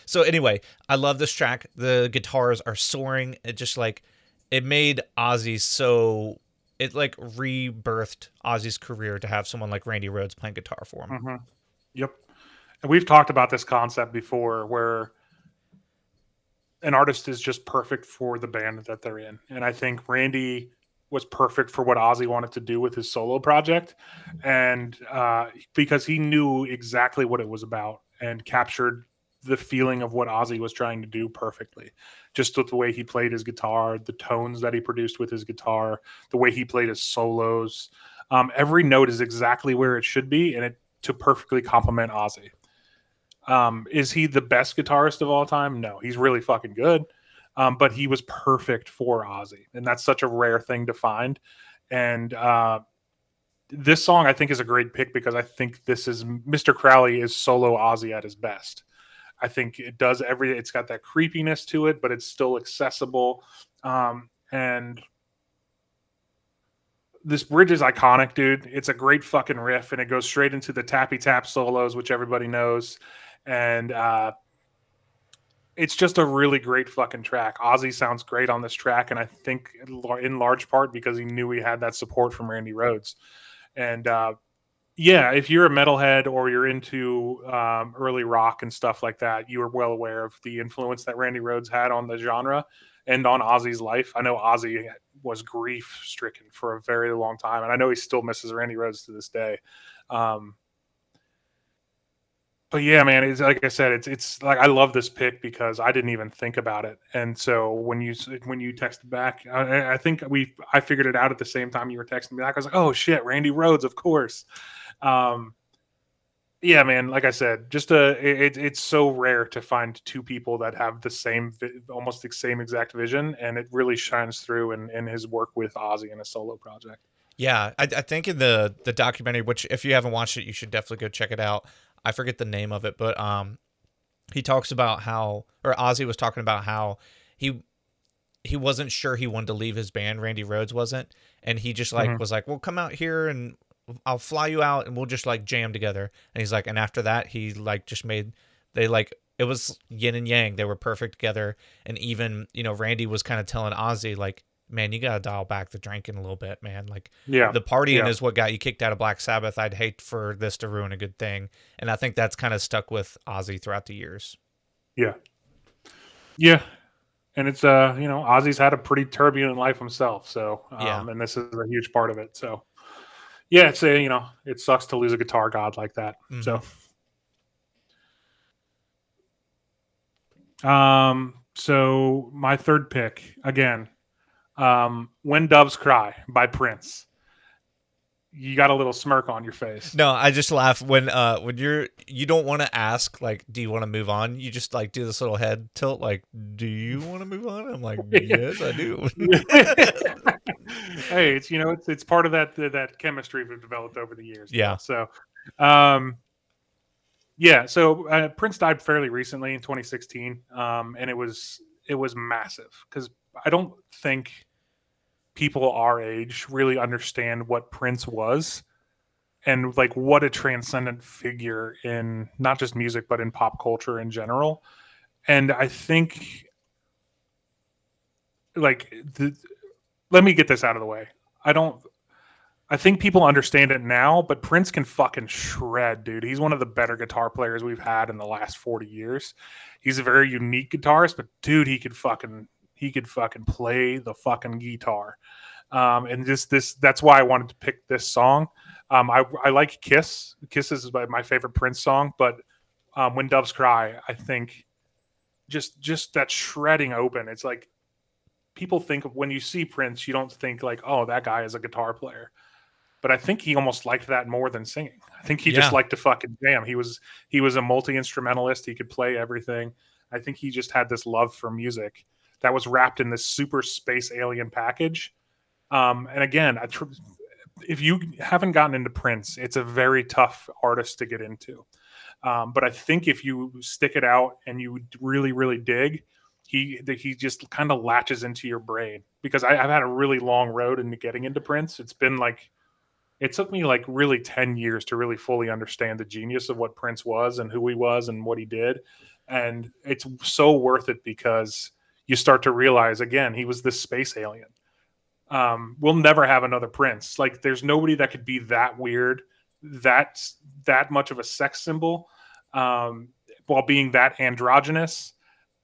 So anyway, I love this track. The guitars are soaring. It just like it made Ozzy so it like rebirthed Ozzy's career to have someone like Randy Rhoads playing guitar for him. Mm-hmm. Yep. And we've talked about this concept before where an artist is just perfect for the band that they're in. And I think Randy was perfect for what Ozzy wanted to do with his solo project. And uh, because he knew exactly what it was about and captured the feeling of what Ozzy was trying to do perfectly. Just with the way he played his guitar, the tones that he produced with his guitar, the way he played his solos. Um, every note is exactly where it should be, and it to perfectly complement Ozzy. Um, is he the best guitarist of all time? No, he's really fucking good. Um, but he was perfect for Ozzy, and that's such a rare thing to find. And uh, this song, I think, is a great pick because I think this is Mr. Crowley is solo Ozzy at his best. I think it does every. It's got that creepiness to it, but it's still accessible. Um, and this bridge is iconic, dude. It's a great fucking riff, and it goes straight into the tappy tap solos, which everybody knows. And uh, it's just a really great fucking track. Ozzy sounds great on this track, and I think in large part because he knew he had that support from Randy Rhoads. And uh, yeah, if you're a metalhead or you're into um, early rock and stuff like that, you are well aware of the influence that Randy Rhoads had on the genre and on Ozzy's life. I know Ozzy was grief stricken for a very long time, and I know he still misses Randy Rhoads to this day. Um, but yeah, man, it's like I said, it's it's like I love this pick because I didn't even think about it, and so when you when you texted back, I, I think we I figured it out at the same time you were texting me back. I was like, oh shit, Randy Rhoads, of course. Um, yeah, man, like I said, just a it, it's so rare to find two people that have the same, almost the same exact vision, and it really shines through in in his work with Ozzy in a solo project. Yeah, I, I think in the the documentary, which if you haven't watched it, you should definitely go check it out. I forget the name of it, but um, he talks about how, or Ozzy was talking about how he he wasn't sure he wanted to leave his band. Randy Rhoads wasn't, and he just like mm-hmm. was like, "Well, come out here and I'll fly you out, and we'll just like jam together." And he's like, and after that, he like just made they like it was yin and yang. They were perfect together, and even you know Randy was kind of telling Ozzy like, man, you got to dial back the drinking a little bit, man. Like, yeah, the partying yeah. is what got you kicked out of Black Sabbath. I'd hate for this to ruin a good thing. And I think that's kind of stuck with Ozzy throughout the years. Yeah. Yeah. And it's, uh, you know, Ozzy's had a pretty turbulent life himself. So, um, yeah. and this is a huge part of it. So, yeah, it's a, you know, it sucks to lose a guitar god like that. Mm-hmm. So, um, so my third pick again, um, "When Doves Cry" by Prince. You got a little smirk on your face. No, I just laugh when uh when you're you don't want to ask like, do you want to move on? You just like do this little head tilt, like, do you want to move on? I'm like, yes, I do. hey, it's you know it's it's part of that that chemistry we've developed over the years. Yeah. So, um, yeah. So uh, Prince died fairly recently in 2016, um, and it was it was massive because I don't think people our age really understand what Prince was and like what a transcendent figure in not just music but in pop culture in general. And I think like the, let me get this out of the way. I don't I think people understand it now, but Prince can fucking shred, dude. He's one of the better guitar players we've had in the last 40 years. He's a very unique guitarist, but dude, he could fucking he could fucking play the fucking guitar. Um, and just this, that's why I wanted to pick this song. Um, I, I like Kiss. Kiss is my favorite Prince song, but um, when Doves Cry, I think just just that shredding open. It's like people think of when you see Prince, you don't think like, oh, that guy is a guitar player. But I think he almost liked that more than singing. I think he yeah. just liked to fucking jam. He was he was a multi instrumentalist. He could play everything. I think he just had this love for music that was wrapped in this super space alien package. Um, and again, tr- if you haven't gotten into Prince, it's a very tough artist to get into. Um, but I think if you stick it out and you really, really dig, he he just kind of latches into your brain. Because I, I've had a really long road into getting into Prince. It's been like it took me like really 10 years to really fully understand the genius of what Prince was and who he was and what he did. And it's so worth it because you start to realize again he was this space alien. Um, we'll never have another Prince. Like there's nobody that could be that weird, that that much of a sex symbol, um, while being that androgynous,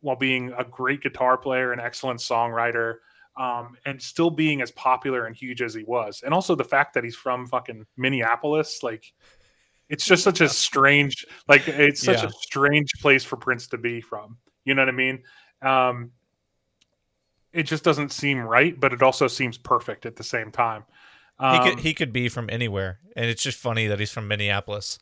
while being a great guitar player, an excellent songwriter, um, and still being as popular and huge as he was. And also the fact that he's from fucking Minneapolis, like it's just such a strange, like it's such Yeah. a strange place for Prince to be from. You know what I mean? Um, it just doesn't seem right, but it also seems perfect at the same time. He Um, could he could be from anywhere, and it's just funny that he's from Minneapolis.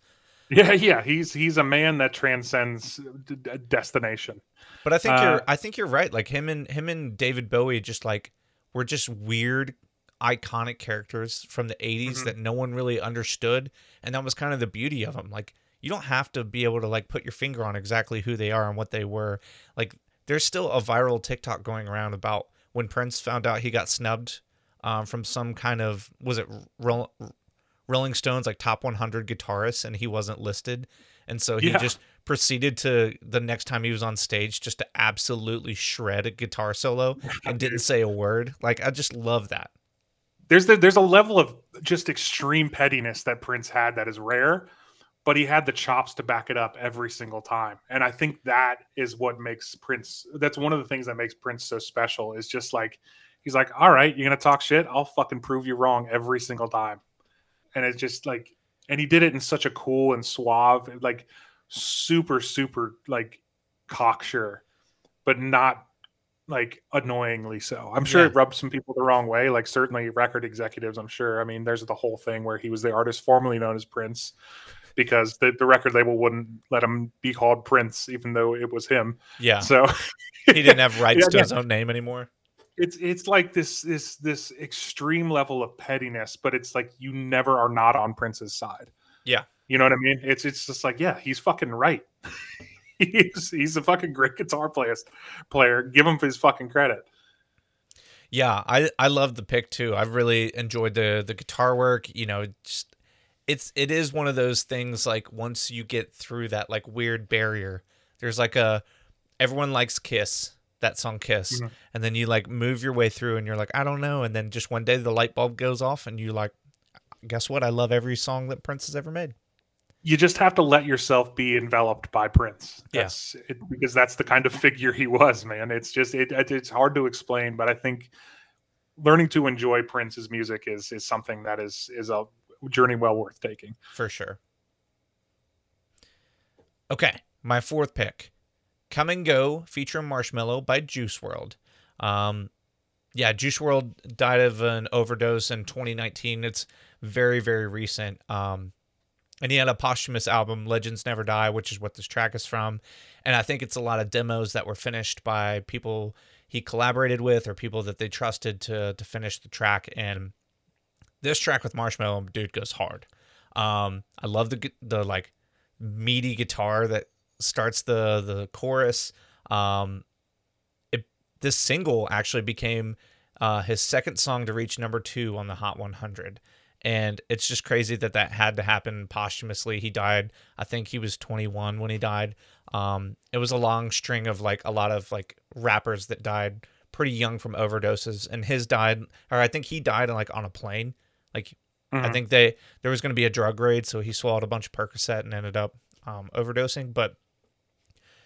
yeah, yeah, he's he's a man that transcends d- d- destination. But I think Uh, you're I think you're right. Like him and him and David Bowie just like were just weird iconic characters from the 80s Mhm. that no one really understood and that was kind of the beauty of them. Like you don't have to be able to like put your finger on exactly who they are and what they were. Like there's still a viral TikTok going around about when Prince found out he got snubbed um, from some kind of was it Rolling Stones like top 100 guitarists and he wasn't listed. And so he Yeah. just proceeded to the next time he was on stage just to absolutely shred a guitar solo and didn't say a word. Like I just love that. there's the, there's a level of just extreme pettiness that Prince had that is rare, but he had the chops to back it up every single time. And I think that is what makes Prince that's one of the things that makes Prince so special is just like he's like, "All right, you're going to talk shit? I'll fucking prove you wrong every single time." And it's just like and he did it in such a cool and suave like super super like cocksure but not like annoyingly so. I'm sure Yeah. it rubbed some people the wrong way, like certainly record executives, I'm sure. I mean, there's the whole thing where he was the artist formerly known as Prince because the, the record label wouldn't let him be called Prince, even though it was him. Yeah. So He didn't have rights Yeah, to his own name anymore. It's it's like this this this extreme level of pettiness, but it's like you never are not on Prince's side. Yeah. You know what I mean? It's it's just like, yeah, he's fucking right. he's he's a fucking great guitar player player. Give him his fucking credit. Yeah, I I love the pick too. I've really enjoyed the the guitar work. You know, just it's it is one of those things like once you get through that like weird barrier, there's like a everyone likes Kiss that song Kiss, Mhm. and then you like move your way through and you're like I don't know, and then just one day the light bulb goes off and you like, guess what? I love every song that Prince has ever made. you just have to let yourself be enveloped by Prince. Yeah. Because that's the kind of figure he was, man. It's just it, it- it's hard to explain, but I think learning to enjoy Prince's music is is something that is is a journey well worth taking. for sure. Okay, my fourth pick, "Come and Go" featuring Marshmello by Juice WRLD. Um, yeah, Juice WRLD died of an overdose in 2019. It's very very recent. Um, and he had a posthumous album, Legends Never Die, which is what this track is from. And I think it's a lot of demos that were finished by people he collaborated with or people that they trusted to to finish the track. And this track with Marshmello, dude, goes hard. Um, I love the the like meaty guitar that starts the the chorus. Um, it this single actually became uh, his second song to reach number two on the Hot 100, and it's just crazy that that had to happen posthumously. He died, I think he was 21 when he died. Um, it was a long string of like a lot of like rappers that died pretty young from overdoses, and his died, or I think he died like on a plane. Like I Mhm. think they there was going to be a drug raid, so he swallowed a bunch of Percocet and ended up um, overdosing. But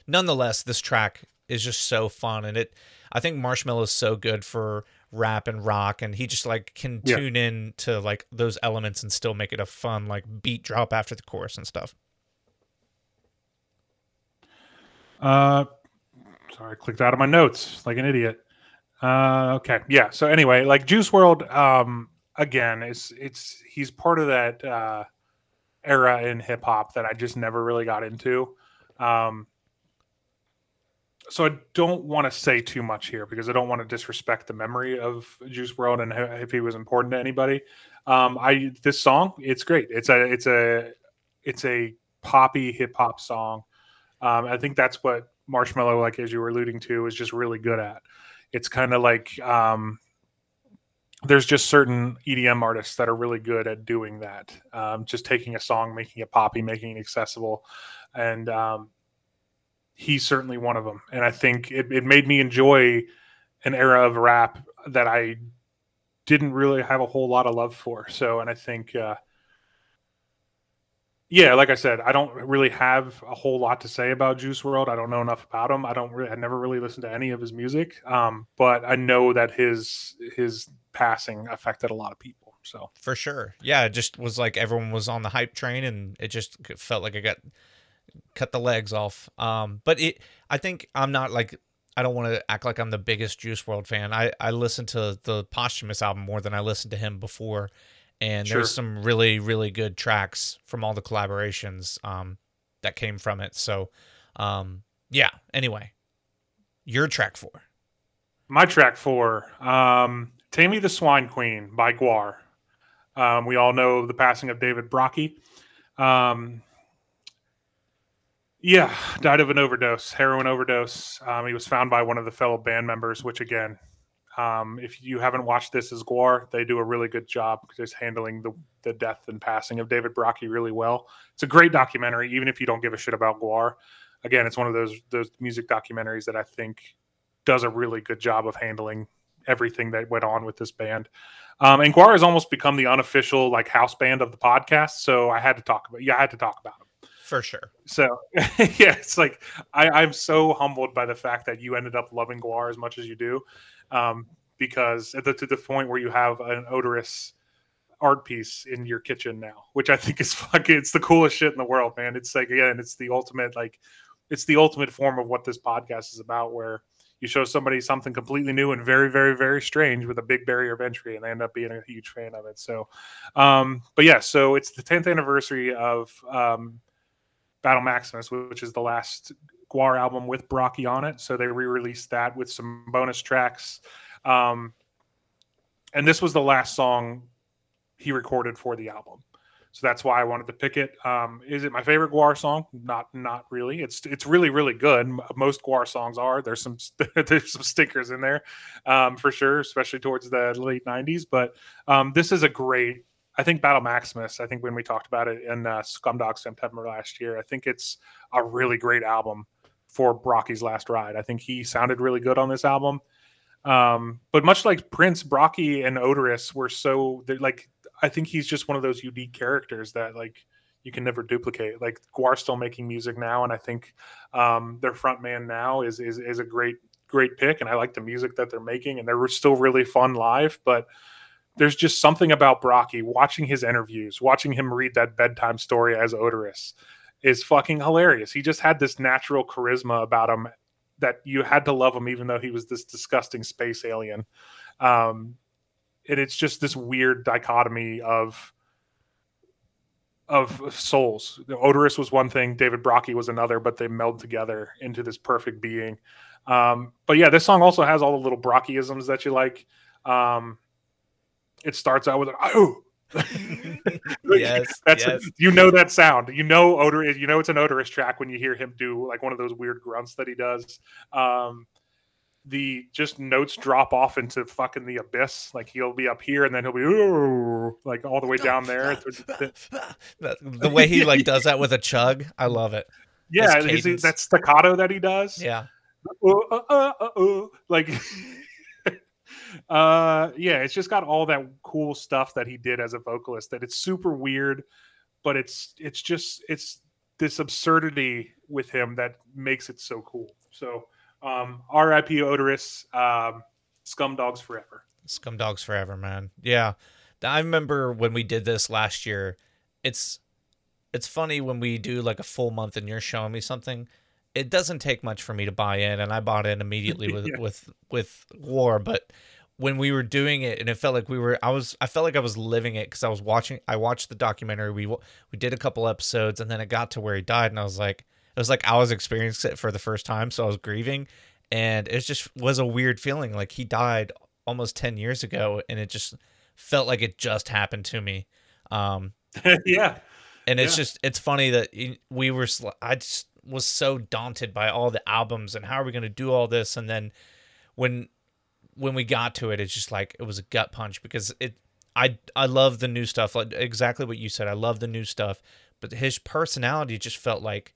nonetheless, this track is just so fun, and it. I think Marshmello is so good for rap and rock, and he just like can Yeah. tune in to like those elements and still make it a fun like beat drop after the chorus and stuff. Uh, sorry, I clicked out of my notes like an idiot. Uh, okay, yeah. So anyway, like Juice WRLD, um, again, it's it's he's part of that uh, era in hip hop that I just never really got into. Um, so I don't want to say too much here because I don't want to disrespect the memory of Juice WRLD and if he was important to anybody. Um, I this song, it's great. It's a it's a it's a poppy hip hop song. Um, I think that's what Marshmello, like as you were alluding to, is just really good at. It's kind of like um, there's just certain EDM artists that are really good at doing that. Um, just taking a song, making it poppy, making it accessible, and um, he's certainly one of them. And I think it, it made me enjoy an era of rap that I didn't really have a whole lot of love for. So, and I think. Uh, yeah, like I said, I don't really have a whole lot to say about Juice WRLD. I don't know enough about him. I don't really, I never really listened to any of his music. Um, but I know that his his passing affected a lot of people. So for sure, yeah, it just was like everyone was on the hype train, and it just felt like I got cut the legs off. Um, but it, I think I'm not like I don't want to act like I'm the biggest Juice WRLD fan. I I listen to the posthumous album more than I listened to him before, and Sure. there's some really really good tracks from all the collaborations um that came from it. So, um, yeah. Anyway, your track four. my track four, um, "Tammy the Swine Queen" by Gwar. Um, we all know the passing of David Brockie. Um, yeah, died of an overdose, heroin overdose. Um, he was found by one of the fellow band members, which again, um, if you haven't watched this as Gwar, they do a really good job just handling the, the death and passing of David Brockie really well. It's a great documentary, even if you don't give a shit about Gwar. Again, it's one of those those music documentaries that I think does a really good job of handling everything that went on with this band. Um, and Gwar has almost become the unofficial like house band of the podcast, so I had to talk about. Yeah, I had to talk about him. For sure. So yeah, it's like I, I'm so humbled by the fact that you ended up loving Gwar as much as you do, um, because the, to the point where you have an Oderus art piece in your kitchen now, which I think is fucking it's the coolest shit in the world, man. It's like again, it's the ultimate like it's the ultimate form of what this podcast is about, where you show somebody something completely new and very, very, very strange with a big barrier of entry, and they end up being a huge fan of it. So, um, but yeah, so it's the 10th anniversary of um, Battle Maximus, which is the last Gwar album with Brockie on it. So they re-released that with some bonus tracks. Um, and this was the last song he recorded for the album. So that's why I wanted to pick it. Um, is it my favorite Gwar song? Not, not really. It's it's really, really good. Most Gwar songs are. There's some there's some stinkers in there, um, for sure, especially towards the late '90s. But um, this is a great. I think Battle Maximus. I think when we talked about it in uh, Scumdog September last year, I think it's a really great album for Brockie's last ride. I think he sounded really good on this album. Um, but much like Prince, Brockie and Oderus were so like I think he's just one of those unique characters that like you can never duplicate. Like Gwar's still making music now, and I think um, their front man now is, is is a great great pick, and I like the music that they're making, and they're still really fun live. But there's just something about Brockie watching his interviews, watching him read that bedtime story as Oderus is fucking hilarious. He just had this natural charisma about him that you had to love him, even though he was this disgusting space alien. Um, and it's just this weird dichotomy of of souls. Oderus was one thing, David Brockie was another, but they meld together into this perfect being. Um, but yeah, this song also has all the little Brockyisms that you like. Um, it starts out with an oh. Yes, that's yes. you know that sound. You know odor. You know it's an Oderus track when you hear him do like one of those weird grunts that he does. Um, the just notes drop off into fucking the abyss. Like he'll be up here and then he'll be "Ooh," like all the way down there. the, way he like does that with a chug, I love it. Yeah, His his- that staccato that he does. Yeah. Uh, uh, uh, uh, uh, like uh yeah it's just got all that cool stuff that he did as a vocalist that it's super weird but it's it's just it's this absurdity with him that makes it so cool so um rip Oderus um scum dogs forever Scum Dogs Forever, man. Yeah. I remember when we did this last year. It's it's funny when we do like a full month and you're showing me something. It doesn't take much for me to buy in, and I bought in immediately with Yeah. with with Gwar. But when we were doing it, and it felt like we were, I was, I felt like I was living it because I was watching. I watched the documentary. We we did a couple episodes, and then it got to where he died, and I was like, it was like I was experiencing it for the first time, so I was grieving, and it just was a weird feeling. Like he died almost 10 years ago and it just felt like it just happened to me um yeah and it's Yeah. just it's funny that we were i just was so daunted by all the albums and how are we going to do all this and then when when we got to it it's just like it was a gut punch because it i i love the new stuff like exactly what you said i love the new stuff but his personality just felt like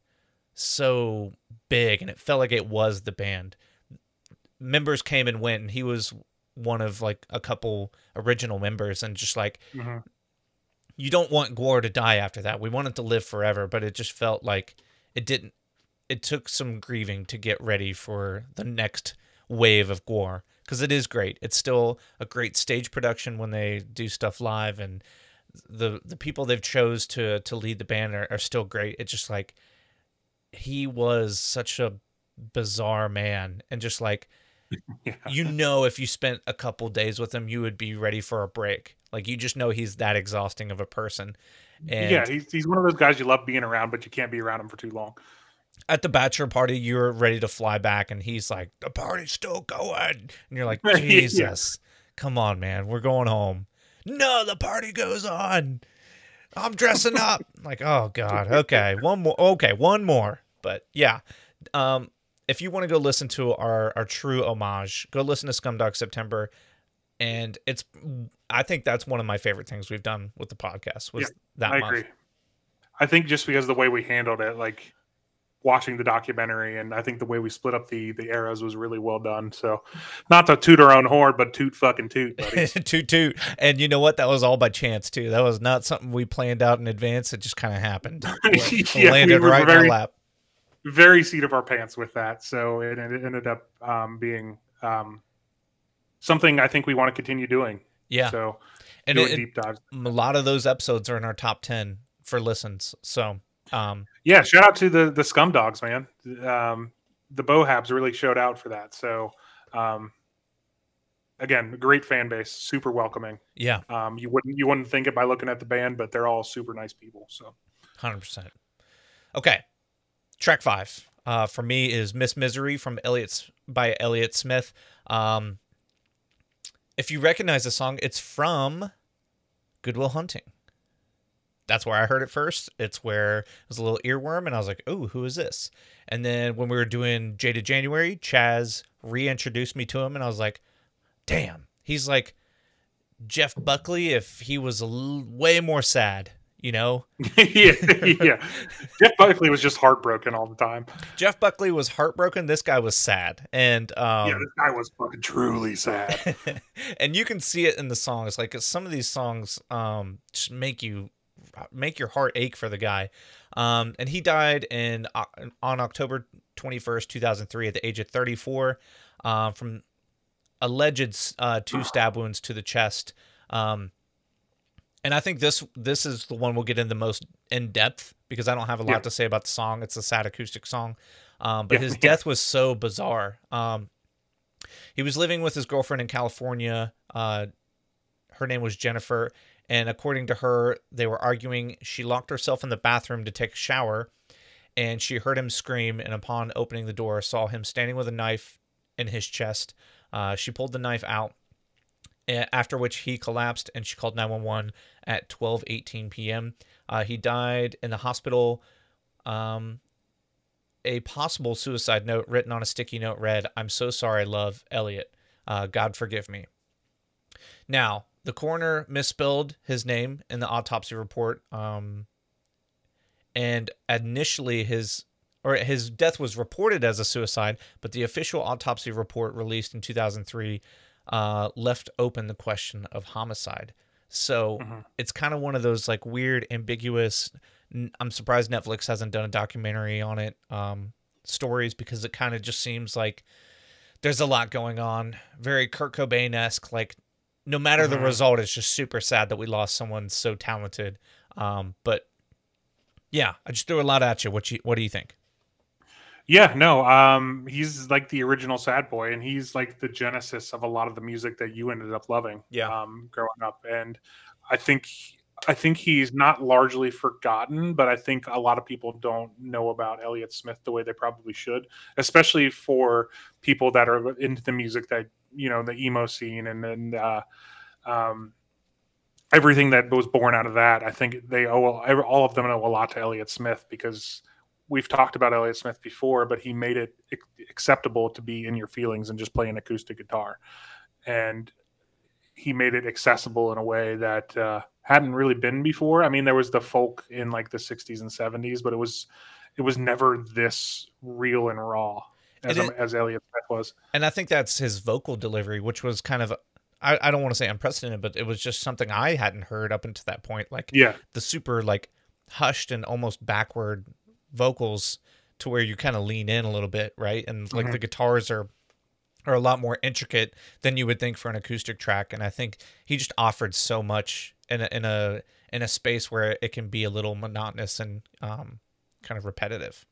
so big and it felt like it was the band members came and went and he was one of like a couple original members and just like Mhm. you don't want Gwar to die after that. We want it to live forever, but it just felt like it didn't. It took some grieving to get ready for the next wave of Gwar because it is great. It's still a great stage production when they do stuff live, and the the people they've chose to to lead the band are, are still great. It's just like he was such a bizarre man, and just like Yeah. you know, if you spent a couple days with him, you would be ready for a break. Like you just know he's that exhausting of a person. And yeah, he's, he's one of those guys you love being around, but you can't be around him for too long. At the bachelor party, you're ready to fly back, and he's like, "The party's still going," and you're like, Yeah. "Jesus, come on, man, we're going home." No, the party goes on. I'm dressing up. like, oh god, okay, one more, okay, one more. But yeah, um, if you want to go listen to our our true homage, go listen to Scumdog September, and it's. I think that's one of my favorite things we've done with the podcast was Yeah, that I month. agree. I think just because of the way we handled it, like watching the documentary, and I think the way we split up the the eras was really well done. So, not to toot our own horn, but toot fucking toot, toot toot. And you know what? That was all by chance too. That was not something we planned out in advance. It just kind of happened. It Yeah, we landed were right in very- our lap. Very seat of our pants with that. So it, it ended up um, being um, something I think we want to continue doing. Yeah, So and doing it, deep dives. a lot of those episodes are in our top ten for listens. So, um, Yeah, shout out to the the scum dogs, man. Um, the Bohabs really showed out for that. So um, again, great fan base, super welcoming. yeah, Um, you wouldn't you wouldn't think it by looking at the band, but they're all super nice people. So hundred percent. Okay, track five uh, for me is Miss Misery from Elliot by Elliott Smith. Um, if you recognize the song, it's from Good Will Hunting. That's where I heard it first. It's where it was a little earworm, and I was like, "Oh, who is this?" And then when we were doing Jaded January, Chaz reintroduced me to him, and I was like, "Damn, he's like Jeff Buckley if he was l- way more sad." You know, yeah, yeah. Jeff Buckley was just heartbroken all the time. Jeff Buckley was heartbroken. This guy was sad, and um, yeah, this guy was fucking truly sad. and you can see it in the songs. Like some of these songs, um, just make you make your heart ache for the guy. Um, and he died in uh, on October twenty first, two thousand three, at the age of thirty four, uh, from alleged uh, two stab wounds to the chest. Um, and I think this this is the one we'll get in the most in depth because I don't have a lot Yeah. to say about the song. It's a sad acoustic song, um, but Yeah. his death was so bizarre. Um, he was living with his girlfriend in California. Uh, her name was Jennifer, and according to her, they were arguing. She locked herself in the bathroom to take a shower, and she heard him scream. And upon opening the door, saw him standing with a knife in his chest. Uh, she pulled the knife out. After which he collapsed, and she called 911 at 12:18 p.m. Uh, he died in the hospital. Um, a possible suicide note written on a sticky note read, "I'm so sorry, love, Elliot. Uh, God forgive me." Now, the coroner misspelled his name in the autopsy report, um, and initially his or his death was reported as a suicide, but the official autopsy report released in 2003 uh, left open the question of homicide. So Mhm. it's kind of one of those like weird, ambiguous. I'm surprised Netflix hasn't done a documentary on it. Um, stories because it kind of just seems like there's a lot going on. Very Kurt Cobain esque. Like no matter the Mhm. result, it's just super sad that we lost someone so talented. Um, but yeah, I just threw a lot at you. What you what do you think? Yeah, no, um, he's like the original sad boy, and he's like the genesis of a lot of the music that you ended up loving. Yeah. um, growing up, and I think I think he's not largely forgotten, but I think a lot of people don't know about Elliott Smith the way they probably should, especially for people that are into the music that you know the emo scene and then uh, um, everything that was born out of that. I think they owe all of them owe a lot to Elliott Smith because we've talked about Elliott Smith before, but he made it acceptable to be in your feelings and just play an acoustic guitar, and he made it accessible in a way that uh, hadn't really been before. I mean, there was the folk in like the '60s and '70s, but it was it was never this real and raw as, It as was. And I think that's his vocal delivery, which was kind of I, I don't want to say unprecedented, but it was just something I hadn't heard up until that point. Like Yeah, the super like hushed and almost backward vocals to where you kind of lean in a little bit, right? And like Mhm. the guitars are are a lot more intricate than you would think for an acoustic track. And I think he just offered so much in a in a in a space where it can be a little monotonous and um, kind of repetitive.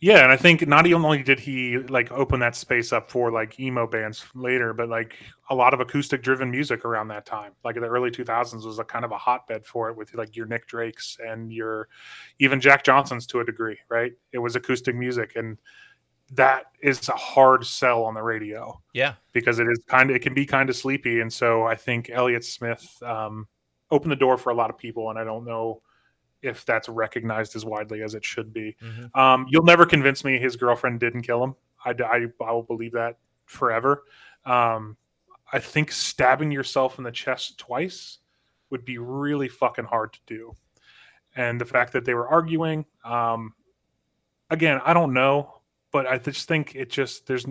Yeah, and I think not only did he like open that space up for like emo bands later, but like a lot of acoustic driven music around that time. Like in the early 2000s was a kind of a hotbed for it with like your Nick Drakes and your even Jack Johnson's to a degree, right? It was acoustic music and that is a hard sell on the radio. Yeah. Because it is kind of it can be kind of sleepy and so I think Elliott Smith um opened the door for a lot of people and I don't know if that's recognized as widely as it should be. Mm-hmm. Um, you'll never convince me his girlfriend didn't kill him. I, I, I will believe that forever. Um, I think stabbing yourself in the chest twice would be really fucking hard to do. And the fact that they were arguing, um, again, I don't know, but I just think it just there's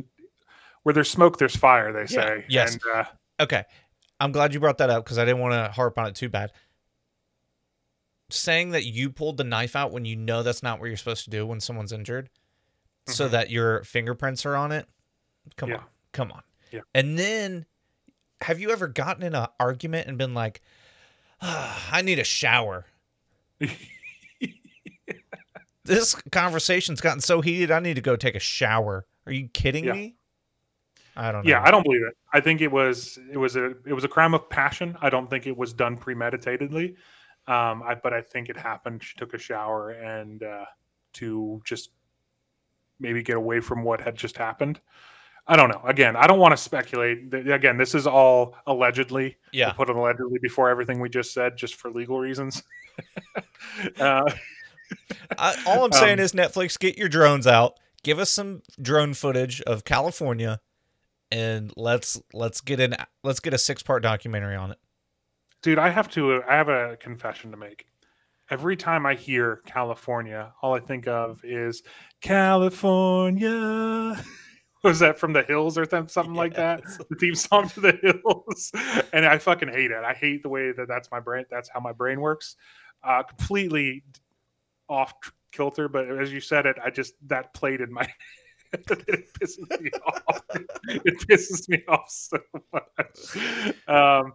where there's smoke, there's fire. They say. Yeah. Yes. And, uh, okay. I'm glad you brought that up because I didn't want to harp on it too bad saying that you pulled the knife out when you know that's not what you're supposed to do when someone's injured, mm-hmm. so that your fingerprints are on it. Come yeah. on, come on. Yeah. And then, have you ever gotten in an argument and been like, oh, "I need a shower"? this conversation's gotten so heated. I need to go take a shower. Are you kidding yeah. me? I don't know. Yeah, I don't believe it. I think it was it was a it was a crime of passion. I don't think it was done premeditatedly. Um, I, but I think it happened. She took a shower and uh, to just maybe get away from what had just happened. I don't know. Again, I don't want to speculate. Again, this is all allegedly. Yeah. We'll put it allegedly before everything we just said, just for legal reasons. uh, I, all I'm saying um, is Netflix, get your drones out. Give us some drone footage of California, and let's let's get in. Let's get a six part documentary on it. Dude, I have to. I have a confession to make. Every time I hear California, all I think of is California. Was that from the Hills or something yes. like that? The theme song to the Hills, and I fucking hate it. I hate the way that that's my brain. That's how my brain works. Uh, completely off kilter. But as you said it, I just that played in my it pisses me off. It pisses me off so much. Um,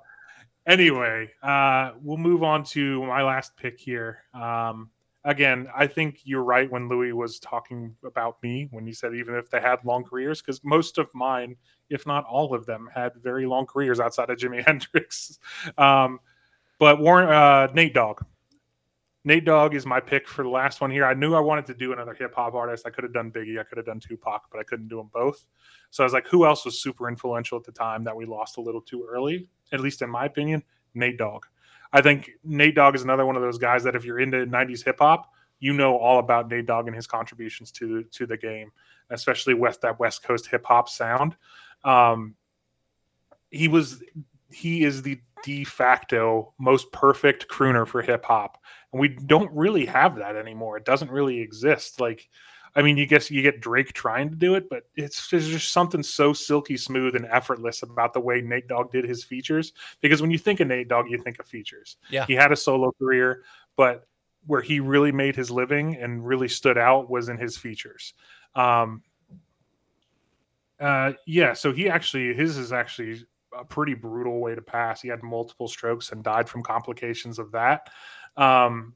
anyway, uh, we'll move on to my last pick here. Um, again, I think you're right when Louie was talking about me when he said even if they had long careers, because most of mine, if not all of them, had very long careers outside of Jimi Hendrix. Um, but Warren, uh, Nate Dogg. Nate Dogg is my pick for the last one here. I knew I wanted to do another hip hop artist. I could have done Biggie, I could have done Tupac, but I couldn't do them both. So I was like, who else was super influential at the time that we lost a little too early? At least in my opinion, Nate Dogg. I think Nate Dogg is another one of those guys that if you're into 90s hip hop, you know all about Nate Dogg and his contributions to to the game, especially with that West Coast hip hop sound. Um, he was he is the de facto most perfect crooner for hip hop and we don't really have that anymore. It doesn't really exist. Like, I mean, you guess you get Drake trying to do it, but it's there's just something so silky smooth and effortless about the way Nate Dogg did his features. Because when you think of Nate Dogg, you think of features. Yeah, he had a solo career, but where he really made his living and really stood out was in his features. Um, uh, yeah, so he actually his is actually a pretty brutal way to pass. He had multiple strokes and died from complications of that um,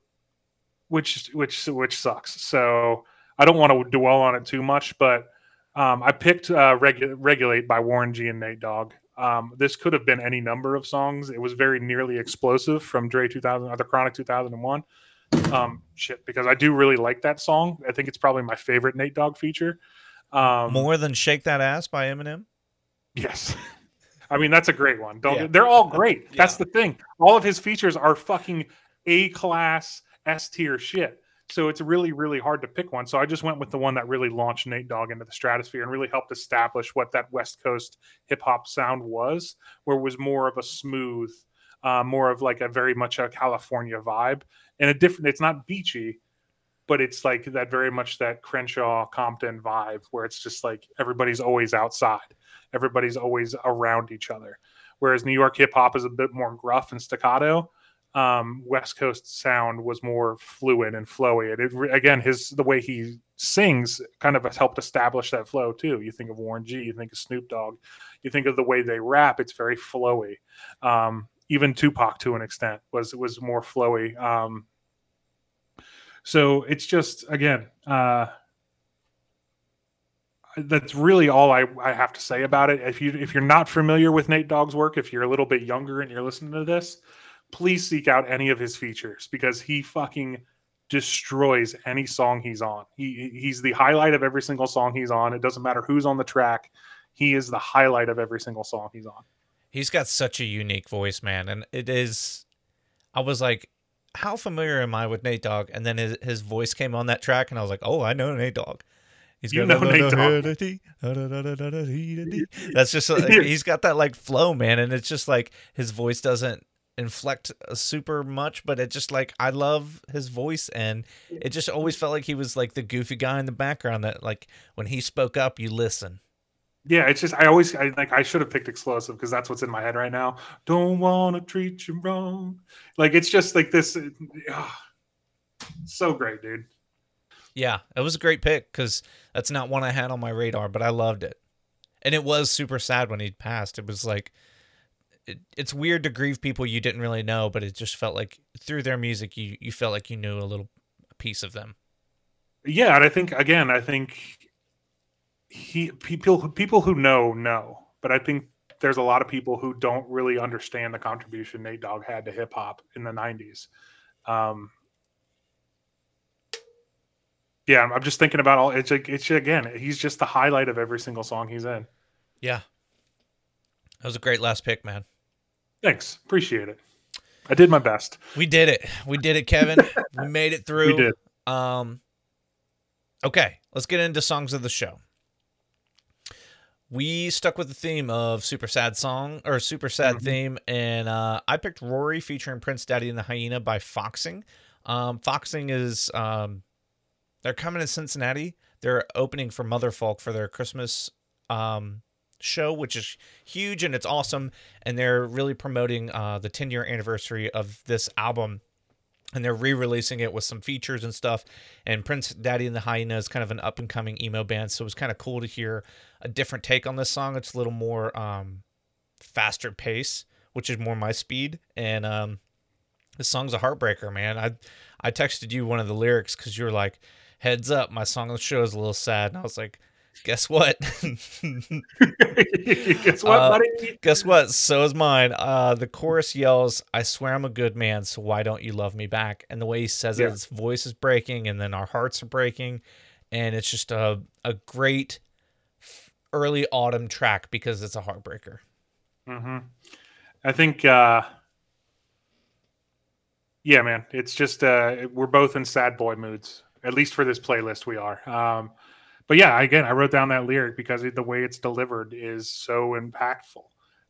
which which which sucks. So I don't want to dwell on it too much, but um, I picked uh, Regu- "Regulate" by Warren G and Nate Dogg. Um, this could have been any number of songs. It was very nearly explosive from Dre 2000 or the Chronic 2001. Um, shit, because I do really like that song. I think it's probably my favorite Nate Dogg feature. Um, More than "Shake That Ass" by Eminem. Yes. I mean that's a great one. Don't yeah. they're all great. That's the thing. All of his features are fucking a class S tier shit. So it's really, really hard to pick one. So I just went with the one that really launched Nate Dogg into the stratosphere and really helped establish what that West Coast hip hop sound was, where it was more of a smooth, uh, more of like a very much a California vibe and a different. It's not beachy, but it's like that very much that Crenshaw Compton vibe, where it's just like everybody's always outside, everybody's always around each other. Whereas New York hip hop is a bit more gruff and staccato um, West Coast sound was more fluid and flowy. And it, again, his the way he sings kind of has helped establish that flow too. You think of Warren G, you think of Snoop Dogg, you think of the way they rap. It's very flowy. Um, even Tupac, to an extent, was was more flowy. Um, so it's just again. Uh, that's really all I, I have to say about it. If you if you're not familiar with Nate Dogg's work, if you're a little bit younger and you're listening to this, please seek out any of his features because he fucking destroys any song he's on. He he's the highlight of every single song he's on. It doesn't matter who's on the track. He is the highlight of every single song he's on. He's got such a unique voice, man, and it is I was like how familiar am I with Nate Dogg? And then his, his voice came on that track and I was like, "Oh, I know Nate Dogg." He's you know Nate That's just like, he's got that like flow, man, and it's just like his voice doesn't inflect uh, super much, but it just like I love his voice, and it just always felt like he was like the goofy guy in the background that like when he spoke up, you listen. Yeah, it's just I always I like I should have picked explosive because that's what's in my head right now. Don't want to treat you wrong. Like it's just like this. Uh, so great, dude. Yeah, it was a great pick because that's not one I had on my radar, but I loved it. And it was super sad when he passed. It was like it, it's weird to grieve people you didn't really know, but it just felt like through their music, you you felt like you knew a little piece of them. Yeah, and I think again, I think he people people who know know, but I think there's a lot of people who don't really understand the contribution Nate Dogg had to hip hop in the '90s. Um, yeah, I'm just thinking about all. It's like it's again, he's just the highlight of every single song he's in. Yeah, that was a great last pick, man. Thanks. Appreciate it. I did my best. We did it. We did it, Kevin. we made it through. We did. Um Okay, let's get into songs of the show. We stuck with the theme of super sad song or super sad mm-hmm. theme, and uh, I picked Rory featuring Prince Daddy and the Hyena by Foxing. Um, Foxing is um, they're coming to Cincinnati. They're opening for Motherfolk for their Christmas um, show, which is huge and it's awesome. And they're really promoting uh, the 10 year anniversary of this album. And they're re releasing it with some features and stuff. And Prince Daddy and the Hyena is kind of an up and coming emo band. So it was kind of cool to hear a different take on this song. It's a little more um, faster pace, which is more my speed. And um, this song's a heartbreaker, man. I, I texted you one of the lyrics because you were like, heads up, my song on the show is a little sad. And I was like, guess what? guess what, uh, buddy? Guess what? So is mine. Uh, the chorus yells, I swear I'm a good man, so why don't you love me back? And the way he says yeah. it, his voice is breaking, and then our hearts are breaking. And it's just a, a great early autumn track because it's a heartbreaker. Mm-hmm. I think, uh, yeah, man, it's just, uh, we're both in sad boy moods, at least for this playlist, we are. Um, but yeah, again, I wrote down that lyric because the way it's delivered is so impactful.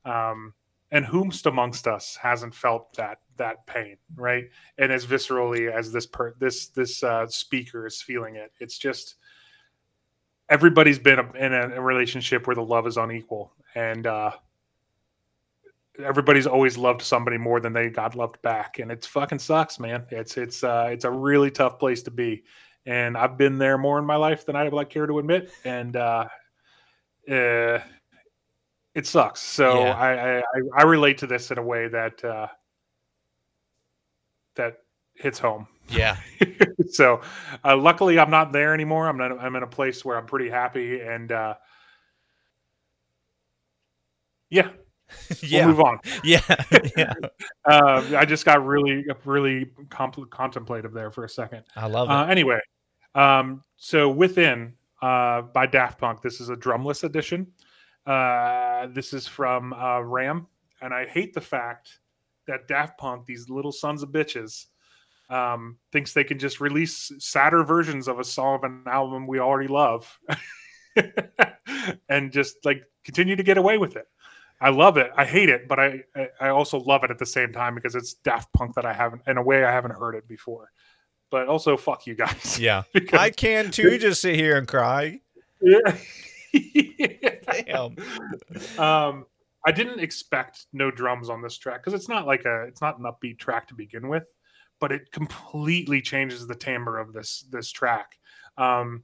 Um, and whomst amongst us hasn't felt that that pain, right? And as viscerally as this per this this uh, speaker is feeling it, it's just everybody's been in a, a relationship where the love is unequal, and uh, everybody's always loved somebody more than they got loved back, and it's fucking sucks, man. It's it's uh, it's a really tough place to be and I've been there more in my life than I would like care to admit, and uh, uh, it sucks. So yeah. I, I, I relate to this in a way that uh, that hits home. Yeah. so uh, luckily, I'm not there anymore. I'm not. I'm in a place where I'm pretty happy, and uh, yeah. yeah. We'll move on. Yeah. yeah. uh, I just got really, really compl- contemplative there for a second. I love uh, it. anyway, um, so within uh, by Daft Punk, this is a drumless edition. Uh, this is from uh, Ram, and I hate the fact that Daft Punk, these little sons of bitches, um, thinks they can just release sadder versions of a song of an album we already love, and just like continue to get away with it. I love it. I hate it, but I I also love it at the same time because it's Daft Punk that I haven't in a way I haven't heard it before but also fuck you guys. Yeah, I can too. Just sit here and cry. Yeah. Damn. Um, I didn't expect no drums on this track because it's not like a it's not an upbeat track to begin with, but it completely changes the timbre of this this track. Um,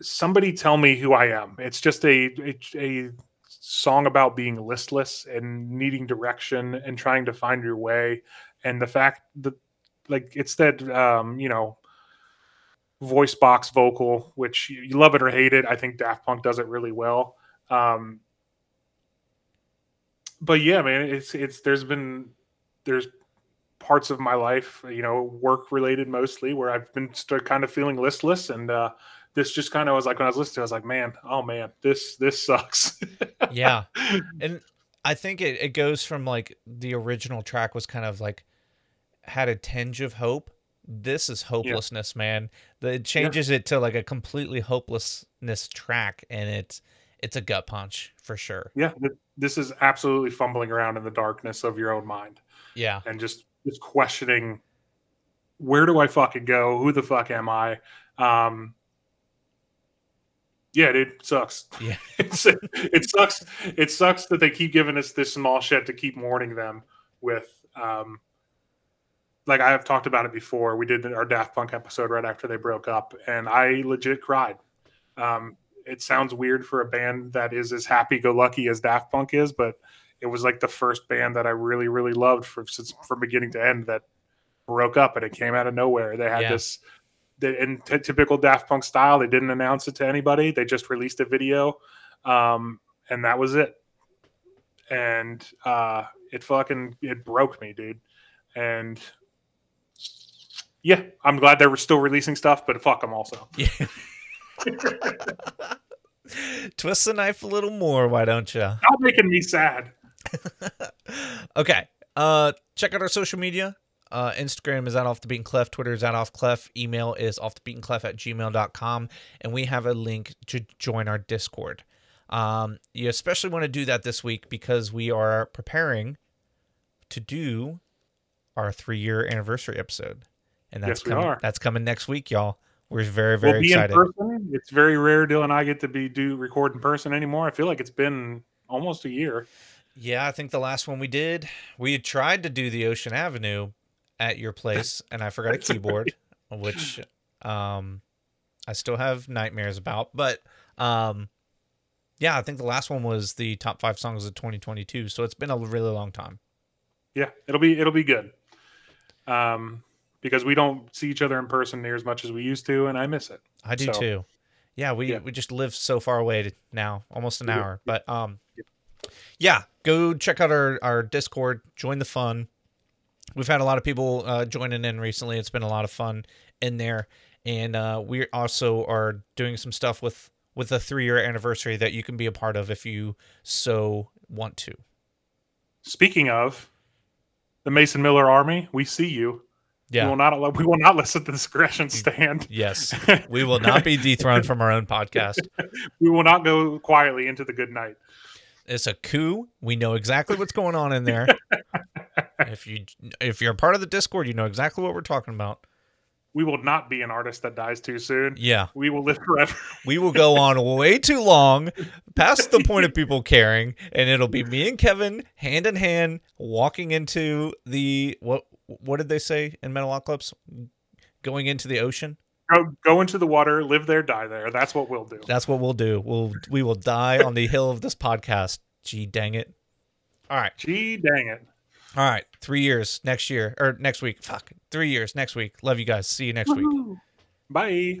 somebody tell me who I am. It's just a, a, a song about being listless and needing direction and trying to find your way. And the fact that like it's that um, you know voice box vocal, which you, you love it or hate it. I think Daft Punk does it really well. Um, but yeah, man, it's it's there's been there's parts of my life, you know, work related mostly, where I've been start kind of feeling listless, and uh, this just kind of was like when I was listening, I was like, man, oh man, this this sucks. yeah, and I think it it goes from like the original track was kind of like had a tinge of hope. This is hopelessness, yeah. man. The, it changes yeah. it to like a completely hopelessness track, and it's it's a gut punch for sure. Yeah, this is absolutely fumbling around in the darkness of your own mind. Yeah, and just just questioning where do I fucking go? Who the fuck am I? Um, yeah, it sucks. Yeah, it's, it sucks. It sucks that they keep giving us this small shit to keep mourning them with. Um, like I have talked about it before. We did our Daft Punk episode right after they broke up, and I legit cried. Um, it sounds weird for a band that is as happy-go-lucky as Daft Punk is, but it was like the first band that I really, really loved from since from beginning to end that broke up, and it came out of nowhere. They had yeah. this. They, in t- typical Daft Punk style, they didn't announce it to anybody. They just released a video, um, and that was it. And uh, it fucking it broke me, dude. And yeah, I'm glad they were still releasing stuff, but fuck them also. Yeah. Twist the knife a little more, why don't you? Not making me sad. okay. Uh, check out our social media. Uh, Instagram is at off the beaten clef. Twitter is at off clef. Email is off the beaten clef at gmail.com. And we have a link to join our Discord. Um, you especially want to do that this week because we are preparing to do our three year anniversary episode. And that's yes, coming, that's coming next week, y'all. We're very, very we'll excited. It's very rare Dylan and I get to be do record in person anymore. I feel like it's been almost a year. Yeah, I think the last one we did, we tried to do the Ocean Avenue at your place, and I forgot a keyboard, which um, I still have nightmares about. But um, yeah, I think the last one was the top five songs of 2022. So it's been a really long time. Yeah, it'll be it'll be good. Um, because we don't see each other in person near as much as we used to, and I miss it. I do so, too. Yeah, we yeah. we just live so far away now, almost an hour. But um, yeah, go check out our, our Discord, join the fun. We've had a lot of people uh, joining in recently. It's been a lot of fun in there, and uh, we also are doing some stuff with with a three year anniversary that you can be a part of if you so want to. Speaking of the Mason Miller Army, we see you. Yeah. We will not we will not listen to discretion mm, stand. Yes. We will not be dethroned from our own podcast. we will not go quietly into the good night. It's a coup. We know exactly what's going on in there. if you if you're a part of the Discord, you know exactly what we're talking about. We will not be an artist that dies too soon. Yeah. We will live forever. we will go on way too long, past the point of people caring, and it'll be me and Kevin hand in hand walking into the what what did they say in Metalocalypse? Going into the ocean? Go, go into the water, live there, die there. That's what we'll do. That's what we'll do. We'll we will die on the hill of this podcast. Gee dang it! All right. Gee dang it! All right. Three years next year or next week. Fuck. Three years next week. Love you guys. See you next Woo-hoo. week. Bye.